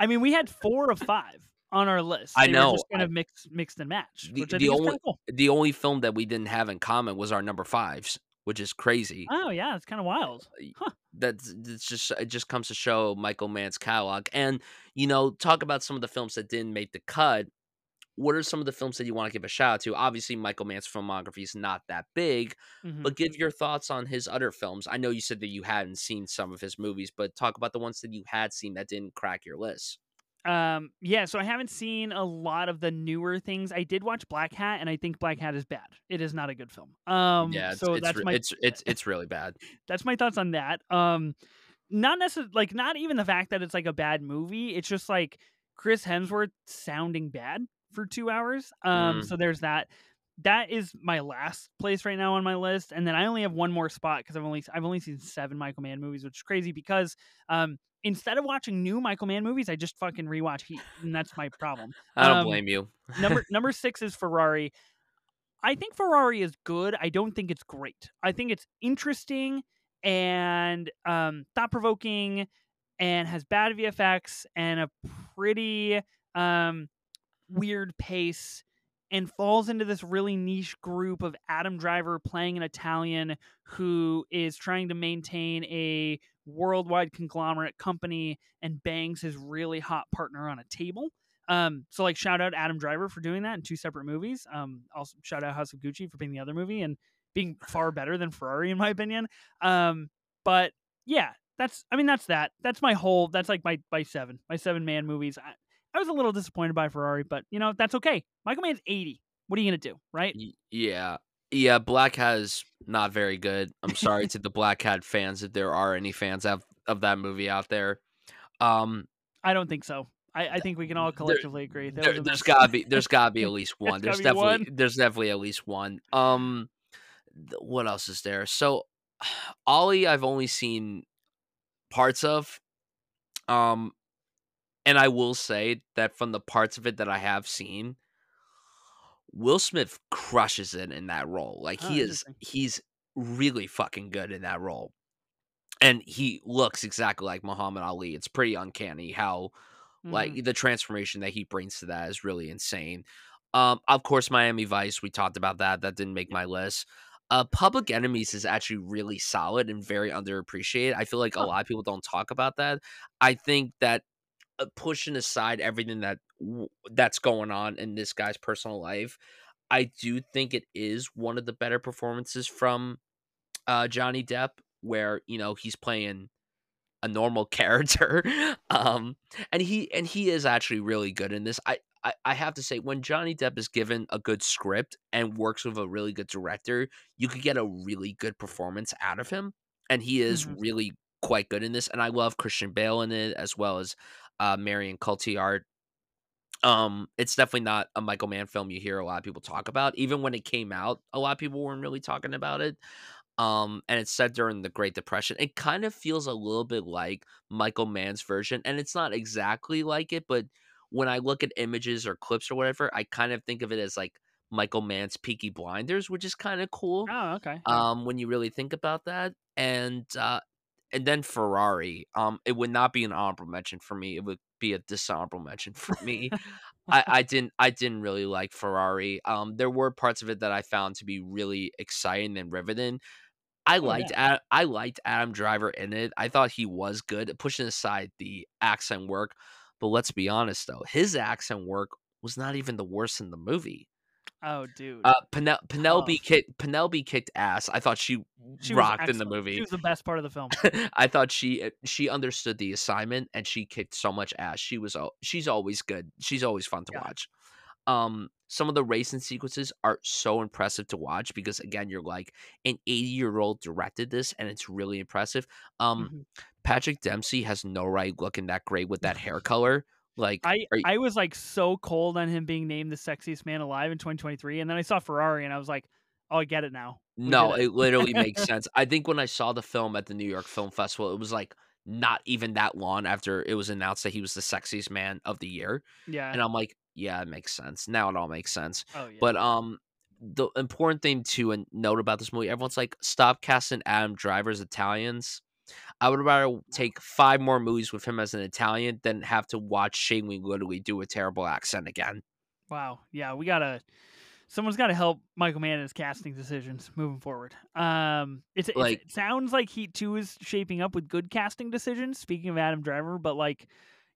I mean, we had four of five on our list. I They were know, just kind of mixed, mixed and matched, The- I the only- cool. the only film that we didn't have in common was our number fives, which is crazy. Oh yeah, it's kind of wild. That's it's just it just comes to show Michael Mann's catalog. And you know, talk about some of the films that didn't make the cut. What are some of the films that you want to give a shout out to? Obviously, Michael Mann's filmography is not that big, Mhm. but give your thoughts on his other films. I know you said that you hadn't seen some of his movies, but talk about the ones that you had seen that didn't crack your list. Um, yeah, so I haven't seen a lot of the newer things. I did watch Black Hat, and I think Black Hat is bad. It is not a good film. Um, yeah, it's, so it's, that's re- my it's it's it's really bad. that's my thoughts on that. Um, not necessarily like not even the fact that it's like a bad movie. It's just like Chris Hemsworth sounding bad for two hours. Um, Mm. so there's that. That is my last place right now on my list, and then I only have one more spot because I've only I've only seen seven Michael Mann movies, which is crazy because um instead of watching new Michael Mann movies, I just fucking rewatch Heat, and that's my problem. I don't Um, blame you. number number six is Ferrari. I think Ferrari is good. I don't think it's great. I think it's interesting and um, thought provoking, and has bad VFX and a pretty um, weird pace, and falls into this really niche group of Adam Driver playing an Italian who is trying to maintain a worldwide conglomerate company and bangs his really hot partner on a table. Um, so like shout out Adam Driver for doing that in two separate movies. Um, also shout out House of Gucci for being the other movie and being far better than Ferrari in my opinion. Um, but yeah, that's I mean that's that. That's my whole. That's like my my seven my seven Mann movies. I, I was a little disappointed by Ferrari, but you know that's okay. Michael Mann's eighty. What are you gonna do, right? Yeah. Yeah, Black has not very good. I'm sorry to the Black Hat fans if there are any fans of, of that movie out there. Um I don't think so. I, I think we can all There- collectively agree. There, was a there's mess. gotta be there's gotta be at least one. There's definitely there's definitely at least one. Um th- what else is there? So Ali I've only seen parts of. Um and I will say that from the parts of it that I have seen, Will Smith crushes it in that role. Like Oh, he is he's really fucking good in that role. And he looks exactly like Muhammad Ali. It's pretty uncanny how Mhm. like the transformation that he brings to that is really insane. Um, of course, Miami Vice. We talked about that. That didn't make my list. Uh, Public Enemies is actually really solid and very underappreciated. I feel like a lot of people don't talk about that. I think that pushing aside everything that that's going on in this guy's personal life, I do think it is one of the better performances from uh, Johnny Depp, where you know he's playing a normal character um and he and he is actually really good in this I, I i have to say when johnny depp is given a good script and works with a really good director you could get a really good performance out of him and he is Mhm. really quite good in this and i love christian bale in it as well as uh marion cotillard. Um it's definitely not a michael mann film you hear a lot of people talk about. Even when it came out a lot of people weren't really talking about it. Um and it's set during the great depression. It kind of feels a little bit like michael mann's version and it's not exactly like it but when i look at images or clips or whatever i kind of think of it as like michael mann's peaky blinders which is kind of cool Oh, okay. um when you really think about that. And uh and then Ferrari. Um, it would not be an honorable mention for me. It would be a dishonorable mention for me. I, I didn't I didn't really like Ferrari. Um, there were parts of it that I found to be really exciting and riveting. I Oh liked yeah. Ad, I liked Adam Driver in it. I thought he was good, pushing aside the accent work. But let's be honest though, his accent work was not even the worst in the movie. Oh dude. Uh, Penel- Penelope Tough. kicked Penelope kicked ass. I thought she, She rocked in the movie. She was the best part of the film. I thought she uh, she understood the assignment and she kicked so much ass. She was she's always good. She's always fun to Yeah. watch. Um, some of the racing sequences are so impressive to watch because again, you're like an 80 year old directed this and it's really impressive. Um, Mhm. Patrick Dempsey has no right looking that great with that hair color. Like, I you- I was like so cold on him being named the sexiest man alive in 2023, and then I saw Ferrari, and I was like, oh, I get it now. We No, did it literally makes sense. I think when I saw the film at the New York Film Festival, it was like not even that long after it was announced that he was the sexiest man of the year. Yeah. And I'm like, yeah, it makes sense. Now it all makes sense. oh yeah. But um the important thing to note about this movie, everyone's like, stop casting Adam Driver's Italians. I would rather take five more movies with him as an Italian than have to watch Shailene literally do a terrible accent again. Wow. Yeah, we gotta. Someone's got to help Michael Mann in his casting decisions moving forward. Um, it's, it's Like- it sounds like Heat Two is shaping up with good casting decisions. Speaking of Adam Driver, but like,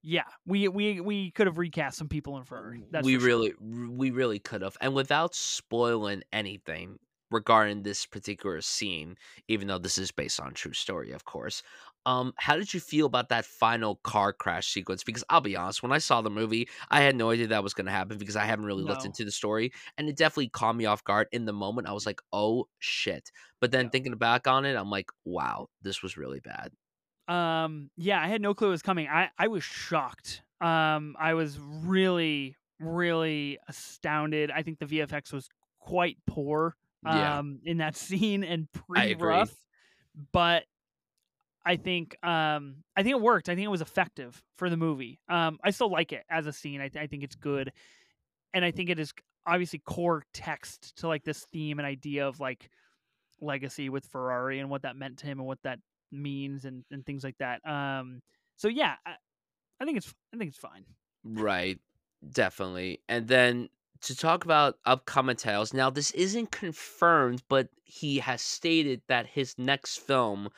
yeah, we we we could have recast some people in. That's we for sure. really we really could have and without spoiling anything regarding this particular scene even though this is based on true story of course um how did you feel about that final car crash sequence because i'll be honest when i saw the movie i had no idea that was going to happen because i haven't really looked into the story and it definitely caught me off guard in the moment i was like oh shit but then Yeah. thinking back on it i'm like wow this was really bad Um, yeah, I had no clue it was coming. I I was shocked. Um, I was really really astounded. I think the VFX was quite poor. Yeah. Um, in that scene and pretty rough. but I think um I think it worked. I think it was effective for the movie. Um, I still like it as a scene. I, th- I think it's good, and I think it is obviously core text to like this theme and idea of like legacy with Ferrari and what that meant to him and what that means and, and things like that. Um, so yeah, I, I think it's I think it's fine. Right. Definitely. And then to talk about upcoming titles. Now this isn't confirmed, but he has stated that his next film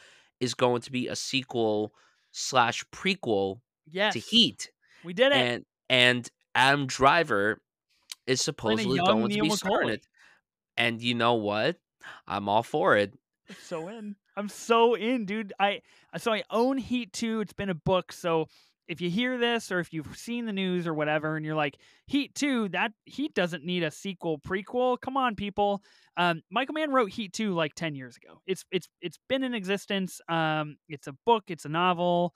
is going to be a sequel slash prequel Yes, to Heat. we did it. And and Adam Driver is supposedly going to be starring it. And you know what? I'm all for it. so in. I'm so in, dude. I so I own Heat 2. It's been a book, so if you hear this or if you've seen the news or whatever and you're like Heat 2, that Heat doesn't need a sequel prequel. Come on, people. Um, Michael Mann wrote Heat 2 like 10 years ago. It's it's it's been in existence. Um, it's a book, it's a novel.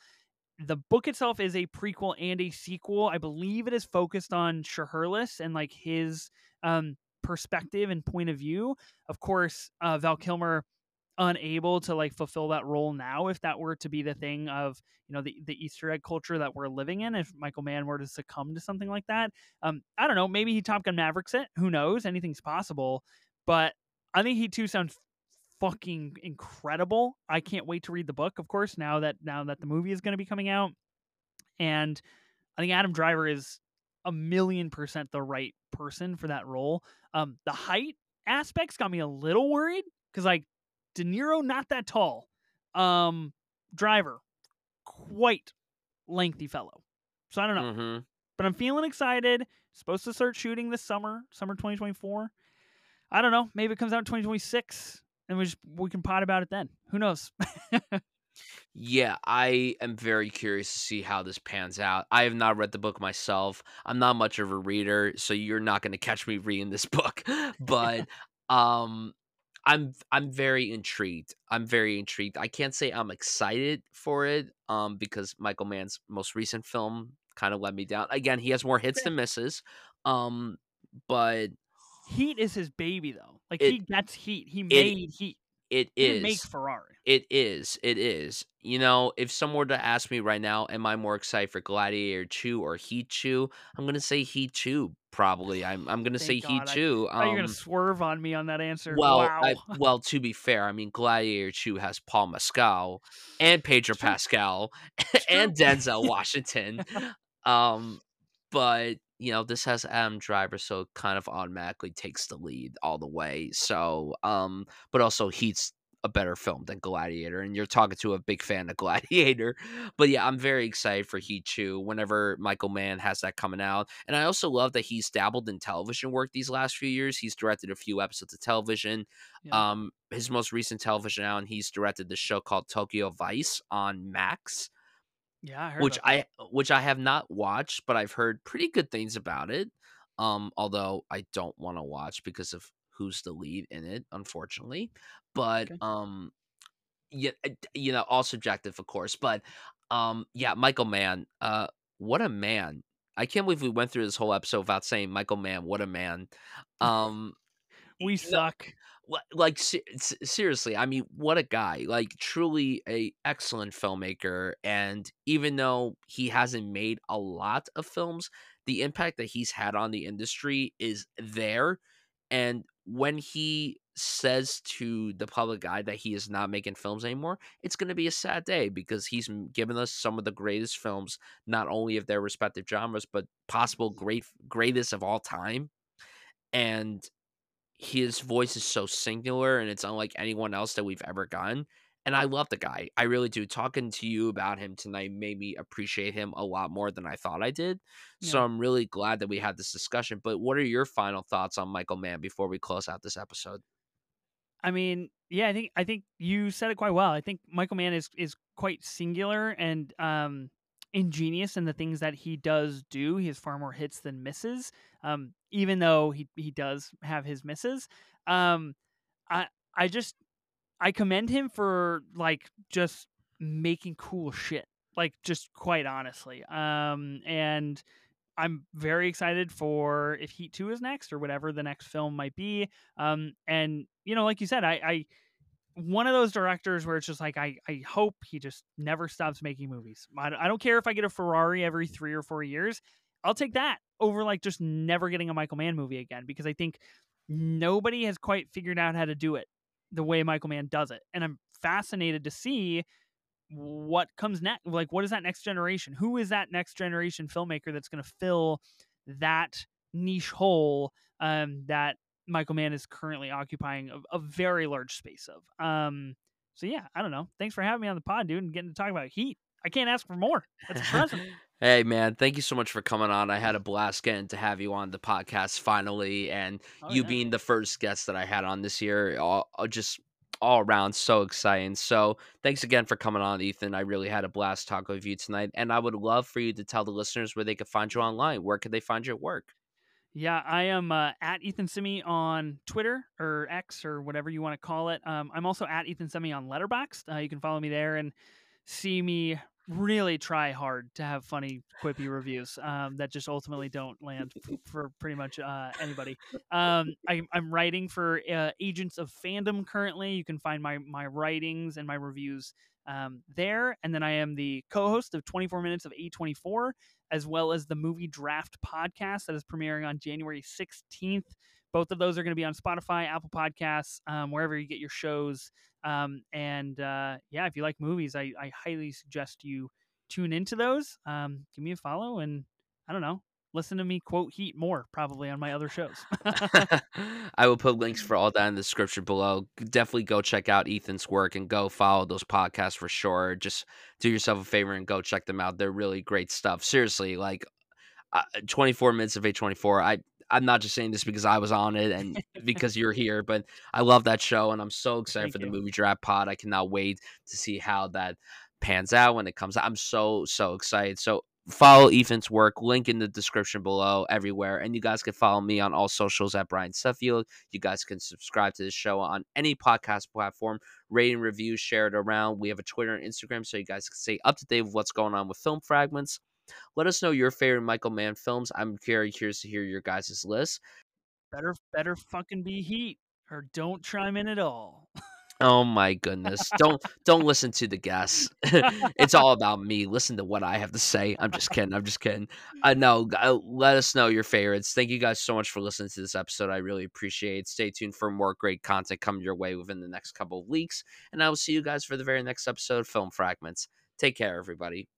The book itself is a prequel and a sequel. I believe it is focused on Shiherlis and like his um perspective and point of view. Of course, uh, Val Kilmer unable to like fulfill that role now if that were to be the thing of you know the, the easter egg culture that we're living in if michael mann were to succumb to something like that um i don't know maybe he top gun mavericks it who knows anything's possible but i think Heat 2 sounds fucking incredible i can't wait to read the book of course now that now that the movie is going to be coming out and i think adam driver is a million percent the right person for that role um the height aspects got me a little worried because like De Niro not that tall. Um, Driver quite lengthy fellow. So I don't know, hmm but I'm feeling excited. Supposed to start shooting this summer, summer 2024. I don't know. Maybe it comes out in 2026, and we just we can pot about it then. Who knows? Yeah, I am very curious to see how this pans out. I have not read the book myself. I'm not much of a reader, so you're not going to catch me reading this book. But um I'm I'm very intrigued. I'm very intrigued. I can't say I'm excited for it um because Michael Mann's most recent film kind of let me down. Again, he has more hits than misses. Um but Heat is his baby though. Like It- he gets Heat. He made Heat. It didn't make. Ferrari. It is. It is. You know, if someone were to ask me right now, am I more excited for Gladiator 2 or Heat 2? I'm gonna say Heat 2, probably. I'm I'm gonna say Heat God. I 2. thought you were gonna Um, swerve on me on that answer. well, I well, to be fair, I mean, Gladiator 2 has Paul Mescal and Pedro Pascal and Denzel Washington. Um, but you know, this has Adam Driver, so it kind of automatically takes the lead all the way. So, um, but also Heat's a better film than Gladiator, and you're talking to a big fan of Gladiator. But yeah, I'm very excited for Heat 2 whenever Michael Mann has that coming out. And I also love that he's dabbled in television work these last few years. He's directed a few episodes of television. Yeah. Um, his most recent television out, and he's directed the show called Tokyo Vice on Max Yeah, I heard which. I which I have not watched, but I've heard pretty good things about it. Um, although I don't want to watch because of who's the lead in it, unfortunately. But Okay. um, yeah, uh, you know, all subjective, of course. But um, yeah, Michael Mann, uh, what a man! I can't believe we went through this whole episode without saying Michael Mann, what a man. Um, We suck. Li- like seriously i mean what a guy like truly a excellent filmmaker and even though he hasn't made a lot of films the impact that he's had on the industry is there and when he says to the public eye that he is not making films anymore it's going to be a sad day because he's given us some of the greatest films not only of their respective genres but possible great greatest of all time and his voice is so singular and it's unlike anyone else that we've ever gotten. And I love the guy. I really do. Talking to you about him tonight made me appreciate him a lot more than I thought I did. So I'm really glad that we had this discussion. But what are your final thoughts on Michael Mann before we close out this episode? I mean, yeah, I think I think you said it quite well. I think Michael Mann is is quite singular and um ingenious in the things that he does do. He has far more hits than misses. Um, even though he he does have his misses. Um, I I just I commend him for like just making cool shit. Like just quite honestly. Um, and I'm very excited for if Heat 2 is next or whatever the next film might be. Um, and you know, like you said, I, I one of those directors where it's just like I, I hope he just never stops making movies. I, don't care if I get a Ferrari every three or four years. I'll take that over like just never getting a Michael Mann movie again because I think nobody has quite figured out how to do it the way Michael Mann does it. And I'm fascinated to see what comes next. Like, what is that next generation? Who is that next generation filmmaker that's going to fill that niche hole um, that Michael Mann is currently occupying a, a very large space of? Um, so yeah, I don't know. Thanks for having me on the pod, dude, and getting to talk about Heat. I can't ask for more. That's hey man, thank you so much for coming on. I had a blast getting to have you on the podcast finally, and Oh, you yeah. being the first guest that I had on this year, all, all- just all around so exciting. So thanks again for coming on, Ethan. I really had a blast talking with you tonight, and I would love for you to tell the listeners where they could find you online. Where could they find your work? Yeah, I am uh, at Ethan Simmie on Twitter or X or whatever you want to call it. Um, I'm also at Ethan Simmie on Letterboxd. Uh, you can follow me there and see me really try hard to have funny, quippy reviews um, that just ultimately don't land for pretty much uh, anybody. Um, I, I'm writing for uh, Agents of Fandom currently. You can find my my writings and my reviews um, there, and then I am the co-host of 24 Minutes of A24 as well as the Movie Draft podcast that is premiering on January 16th. Both of those are going to be on Spotify, Apple Podcasts, um, wherever you get your shows. Um, and uh, yeah, if you like movies, I, I highly suggest you tune into those. Um, give me a follow, and I don't know, listen to me quote Heat more probably on my other shows. I will put links for all that in the description below. Definitely go check out Ethan's work and go follow those podcasts for sure. Just do yourself a favor and go check them out. They're really great stuff. Seriously, like uh, 24 minutes of A24. I I'm not just saying this because I was on it and because you're here, but I love that show and I'm so excited Thank for the movie draft pod. I cannot wait to see how that pans out when it comes out. I'm so so excited. So follow Ethan's work, link in the description below everywhere. And you guys can follow me on all socials at Bryan Sudfield. You guys can subscribe to the show on any podcast platform, rate and review, share it around. We have a Twitter and Instagram so you guys can stay up to date with what's going on with film fragments. Let us know your favorite Michael Mann films. I'm very curious to hear your guys' list. better better fucking be Heat or don't chime in at all. Oh my goodness. Don't don't listen to the guests. it's all about me. Listen to what I have to say. I'm just kidding. I'm just kidding. I know. Uh, let us know your favorites. Thank you guys so much for listening to this episode. I really appreciate it. Stay tuned for more great content coming your way within the next couple of weeks. And I will see you guys for the very next episode, Film Fragments. Take care, everybody.